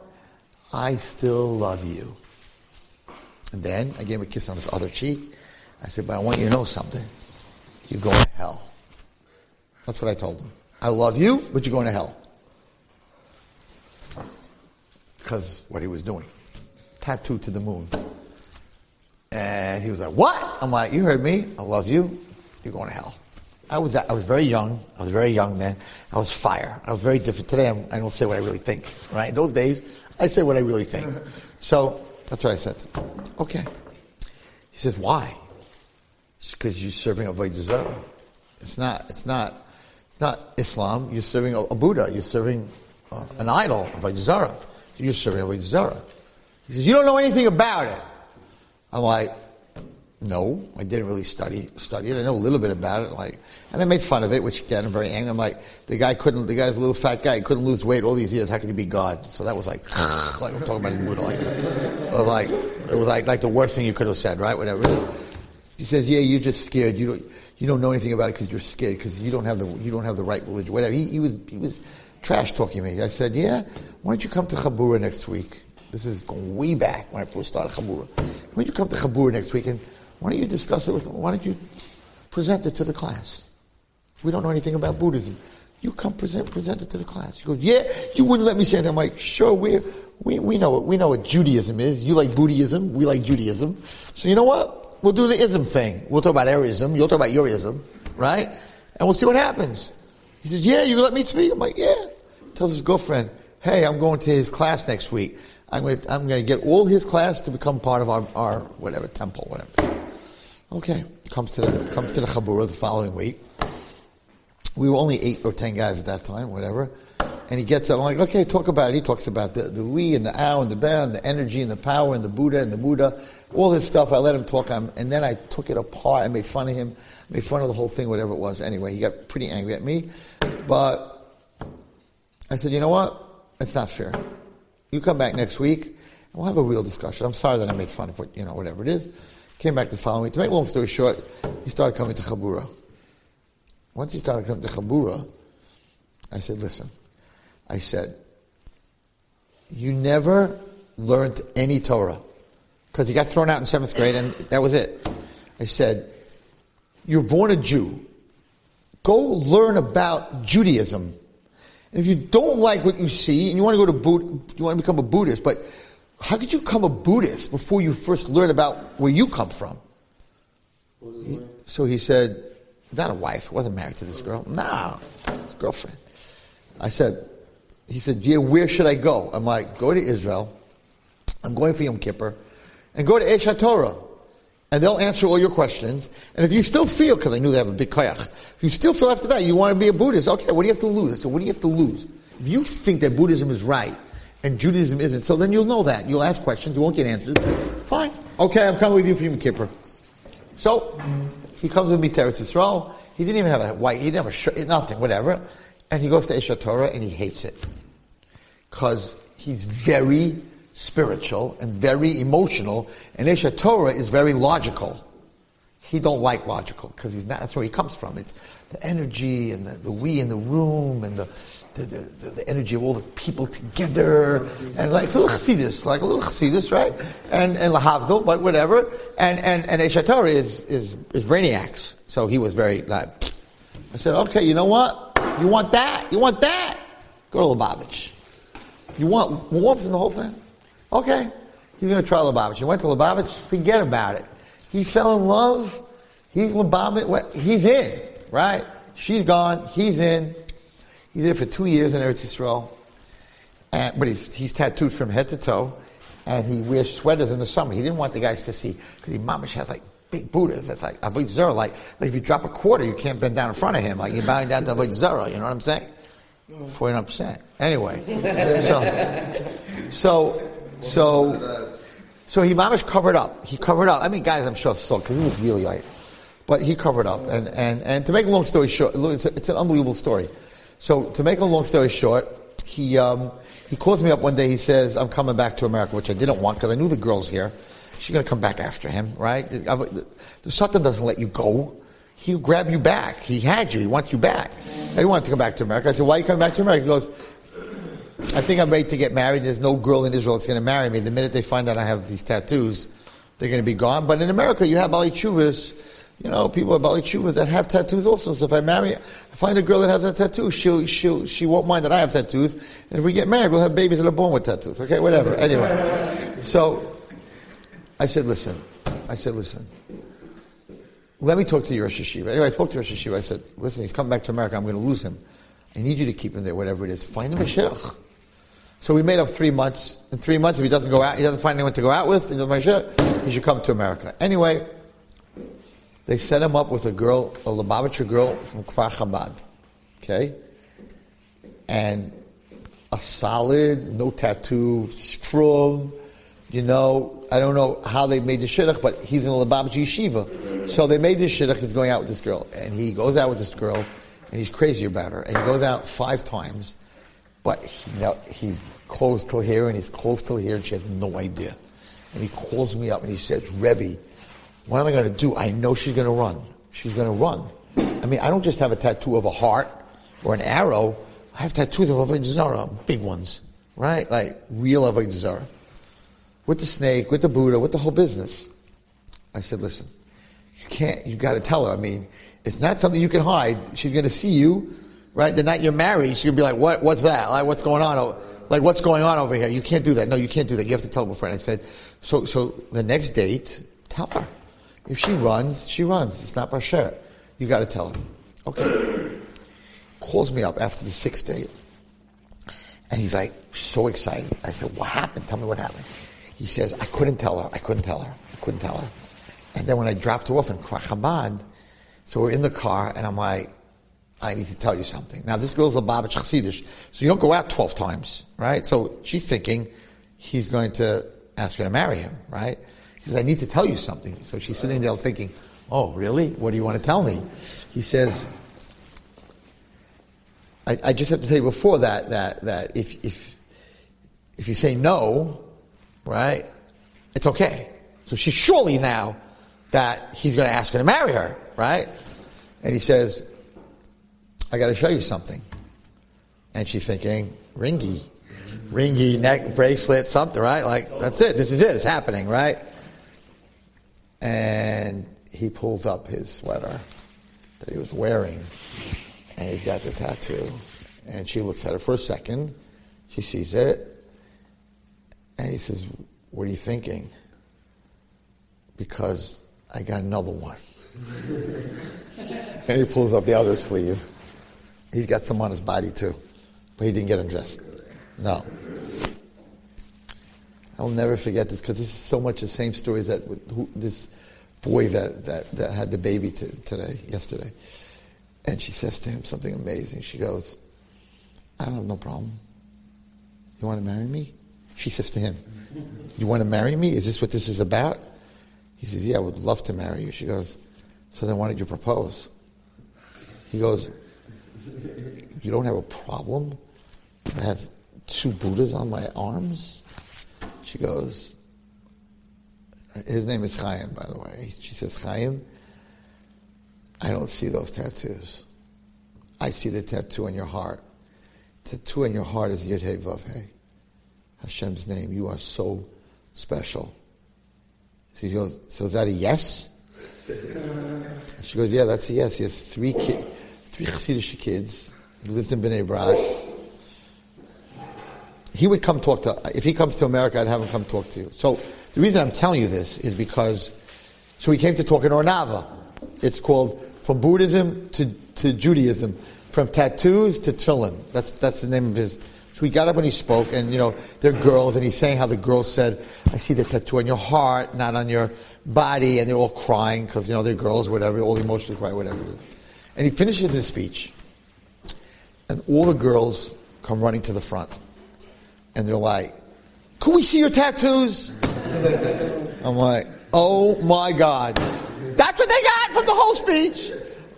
I still love you. And then I gave him a kiss on his other cheek. I said, but I want you to know something. You're going to hell. That's what I told him. I love you, but you're going to hell. Because what he was doing. Tattooed to the moon. And he was like, what? I'm like, you heard me. I love you. You're going to hell. I was, I was very young. I was very young then. I was fire. I was very different. Today I'm, I do not say what I really think, right? In those days, I say what I really think. So that's what I said. Okay. He says, why? Because you're serving Avodah Zarah. It's not, it's not, it's not Islam. You're serving a, a Buddha. You're serving uh, an idol, Avodah Zarah. You're serving Avodah Zarah. He says, you don't know anything about it. I'm like, no, I didn't really study study it. I know a little bit about it, like, and I made fun of it, which again I'm very angry. I'm like, the guy couldn't, the guy's a little fat guy, he couldn't lose weight all these years. How could he be God? So that was like, like I'm talking about his Buddha, like, was like, it was like like the worst thing you could have said, right? Whatever. He says, yeah, you're just scared. You don't you don't know anything about it because you're scared because you don't have the you don't have the right religion. Whatever. He, he was he was trash talking me. I said, yeah, why don't you come to Chabura next week? This is going way back when I first started Chabura. Why don't you come to Chabura next week and why don't you discuss it with? Why don't you present it to the class? We don't know anything about Buddhism. You come present present it to the class. He goes, yeah, you wouldn't let me say anything. I'm like, sure, we we we know what we know what Judaism is. You like Buddhism, we like Judaism. So you know what? We'll do the ism thing. We'll talk about Arism. You'll talk about your ism, right? And we'll see what happens. He says, yeah, you let me speak. I'm like, yeah. Tells his girlfriend, hey, I'm going to his class next week. I'm going to, I'm going to get all his class to become part of our, our whatever temple, whatever. Okay, comes to the comes to the chabura the following week. We were only eight or ten guys at that time, whatever. And he gets up. I'm like, okay, talk about it. He talks about the, the we and the ow and the ba and the energy and the power and the Buddha and the Muda, all this stuff. I let him talk, and then I took it apart. I made fun of him, I made fun of the whole thing, whatever it was. Anyway, he got pretty angry at me, but I said, you know what? It's not fair. You come back next week, and we'll have a real discussion. I'm sorry that I made fun of what you know, whatever it is. Came back the following week. To make a long story short, he started coming to Chabura. Once he started coming to Chabura, I said, listen, I said, you never learned any Torah. Because he got thrown out in seventh grade and that was it. I said, you're born a Jew. Go learn about Judaism. And if you don't like what you see and you want to go to Buddha, you want to become a Buddhist, but how could you become a Buddhist before you first learn about where you come from? He, so he said, not a wife, wasn't married to this girl. Nah, his girlfriend. I said, he said, yeah, where should I go? I'm like, go to Israel. I'm going for Yom Kippur. And go to Aish HaTorah. And they'll answer all your questions. And if you still feel, because I knew they have a big koyach, if you still feel after that you want to be a Buddhist, okay, what do you have to lose? So what do you have to lose? If you think that Buddhism is right, and Judaism isn't. So then you'll know that. You'll ask questions, you won't get answers. Fine. Okay, I'm coming with you for Yom Kippur. So, he comes with me to Eretz Yisrael. He didn't even have a white, he didn't have a shirt, nothing, whatever. And he goes to Aish HaTorah and he hates it. Because he's very spiritual and very emotional, and Aish HaTorah is very logical. he don't like logical because he's not. That's where he comes from. It's the energy and the, the we in the room and the the, the, the, energy of all the people together and like it's a little chassidus, like a little chassidus, right? And and lahavdil, but whatever. And and and Aish HaTorah is is is brainiacs, so he was very like. I said, okay, you know what? You want that? You want that? Go to Lubavitch. You want warmth in the whole thing? Okay. He's going to try Lubavitch. He went to Lubavitch. Forget about it. He fell in love. He's Lubavitch. He's in, right? She's gone. He's in. He's there for two years in Eretz Yisrael. And, but he's, he's tattooed from head to toe. And he wears sweaters in the summer. He didn't want the guys to see. Because he mamish has like big Buddhas. That's like Avodah Zarah. Like, like if you drop a quarter, you can't bend down in front of him. Like you're bowing down to Avodah Zarah. You know what I'm saying? 49%. Anyway. So, so, so, so he mamish covered up. He covered up. I mean, guys, I'm sure saw because he was really like, but he covered up. And, and, and to make a long story short, it's, a, it's an unbelievable story. So to make a long story short, he, um, he calls me up one day. He says, I'm coming back to America, which I didn't want because I knew the girl's here. She's going to come back after him, right? The, Satan doesn't let you go. He'll grab you back. He had you. He wants you back. I didn't want to come back to America. I said, why are you coming back to America? He goes, I think I'm ready to get married. There's no girl in Israel that's going to marry me. The minute they find out I have these tattoos, they're going to be gone. But in America, you have baalei teshuvas, you know, people at baalei teshuvas that have tattoos also. So if I marry, I find a girl that has a tattoo, she'll, she'll, she won't mind that I have tattoos. And if we get married, we'll have babies that are born with tattoos. Okay, whatever. Anyway. So, I said, listen. I said, listen. Let me talk to your Rosh. Anyway, I spoke to Rosh. I said, listen, he's coming back to America. I'm going to lose him. I need you to keep him there, whatever it is. Find him a shidduch. So we made up three months. In three months, if he doesn't go out, he doesn't find anyone to go out with, he doesn't he should come to America. Anyway, they set him up with a girl, a Lubavitcher girl from Kfar Chabad. Okay? And a solid, no tattoo, from, you know, I don't know how they made the shidduch, but he's in a Lubavitch yeshiva. So they made this shidduch, he's going out with this girl. And he goes out with this girl, and he's crazy about her. And he goes out five times, but he, now, he's close till here, and he's close till here, and she has no idea. And he calls me up and he says, Rebbe, what am I going to do? I know she's going to run. She's going to run. I mean, I don't just have a tattoo of a heart or an arrow. I have tattoos of Avodah Zarah, big ones, right? Like real Avodah Zarah. With the snake, with the Buddha, with the whole business. I said, listen, you can't, you got to tell her. I mean, it's not something you can hide. She's to see you, right? The night you're married, she's to be like, what, what's that? Like, what's going on? Like, what's going on over here? You can't do that. No, you can't do that. You have to tell her. And I said, so, so the next date, tell her. If she runs, she runs. It's not bashert. You got to tell her. Okay. Calls me up after the sixth date. And he's like, so excited. I said, what happened? Tell me what happened. He says, I couldn't tell her. I couldn't tell her. I couldn't tell her. And then when I dropped her off in Chabad, so we're in the car, and I'm like, I need to tell you something. Now, this girl's a Babich Chassidish, so you don't go out 12 times, right? So she's thinking he's going to ask her to marry him, right? He says, I need to tell you something. So she's sitting there thinking, oh, really? What do you want to tell me? He says, I, I just have to tell you before that, that, that if, if, if you say no, right, it's okay. So she's surely now that he's going to ask her to marry her, right? And he says, I got to show you something. And she's thinking, ringy, ringy neck bracelet, something, right? Like, that's it. This is it. It's happening, right? And he pulls up his sweater that he was wearing, and he's got the tattoo. And she looks at it for a second. She sees it, and he says, What are you thinking? Because I got another one. and he pulls up the other sleeve. He's got some on his body too, but he didn't get undressed. No. I'll never forget this because this is so much the same story as that who, this boy that, that, that had the baby t- today, yesterday. And she says to him something amazing. She goes, I don't have no problem. You want to marry me? She says to him, You want to marry me? Is this what this is about? He says, Yeah, I would love to marry you. She goes, So then why did you propose? He goes, You don't have a problem? I have two Buddhas on my arms? She goes, His name is Chaim, by the way. She says, Chaim, I don't see those tattoos. I see the tattoo on your heart. Tattoo on your heart is Yud Hey Vav. Hashem's name. You are so special. She goes, so is that a yes? She goes, yeah, that's a yes. He has three ki- three Chassidish kids. He lives in Bnei Brak. He would come talk to, if he comes to America, I'd have him come talk to you. So the reason I'm telling you this is because, so he came to talk in Ohr Naava. It's called From Buddhism to, to Judaism, From Tattoos to Tefillin. That's, that's the name of his, so he got up and he spoke, and you know, they're girls, and he's saying how the girls said, I see the tattoo on your heart, not on your body, and they're all crying, because, you know, they're girls, whatever, all emotionally cry, whatever. And he finishes his speech, and all the girls come running to the front, and they're like, Can we see your tattoos? I'm like, Oh my God. That's what they got from the whole speech.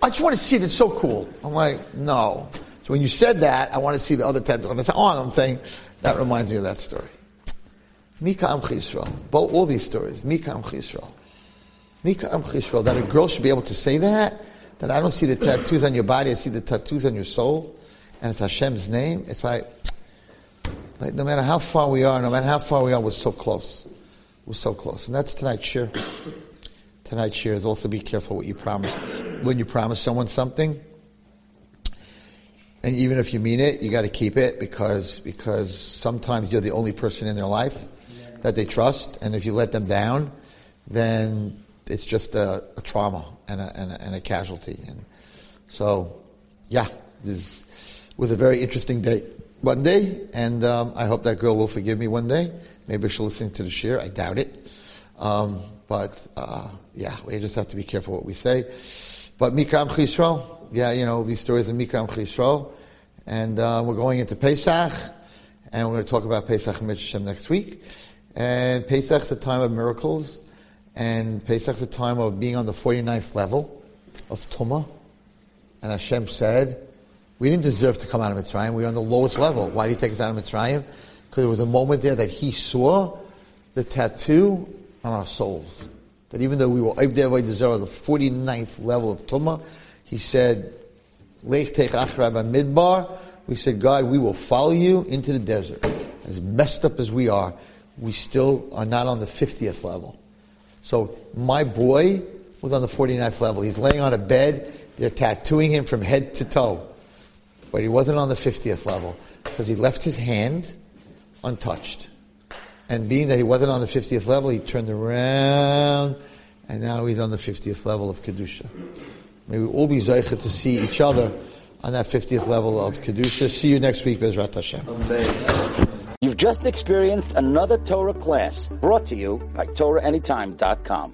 I just want to see it. It's so cool. I'm like, No. So when you said that, I want to see the other tattoo. And I said, oh, I'm saying, that reminds me of that story. Mika Am. Both all these stories. Mika Am. Mika Am. That a girl should be able to say that. That I don't see the tattoos on your body, I see the tattoos on your soul. And it's Hashem's name. It's like, like no matter how far we are, no matter how far we are, we're so close. We're so close. And that's tonight's share. Tonight's share is also be careful what you promise. When you promise someone something, and even if you mean it, you got to keep it because because sometimes you're the only person in their life that they trust, and if you let them down, then it's just a, a trauma and a, and a, and a casualty. And so, yeah, this was a very interesting day one day, and um, I hope that girl will forgive me one day. Maybe she'll listen to the share. I doubt it, um, but uh, yeah, we just have to be careful what we say. But Mikam Chisro, yeah, you know, these stories of Mikam Chisro. And uh, we're going into Pesach, and we're going to talk about Pesach Mitzvah next week. And Pesach's a time of miracles, and Pesach's a time of being on the 49th level of Tumah. And Hashem said, we didn't deserve to come out of Mitzrayim. We were on the lowest level. Why did he take us out of Mitzrayim? Because there was a moment there that he saw the tattoo on our souls. That even though we were deserve the 49th level of Tumah, he said, Lech Tech Midbar, we said, God, we will follow you into the desert. As messed up as we are, we still are not on the 50th level. So my boy was on the 49th level. He's laying on a bed. They're tattooing him from head to toe. But he wasn't on the 50th level because he left his hand untouched. And being that he wasn't on the 50th level, he turned around and now he's on the 50th level of Kedusha. May we all be zeichet to see each other on that 50th level of Kedusha. See you next week, Bezrat Hashem. You've just experienced another Torah class brought to you by TorahAnytime.com.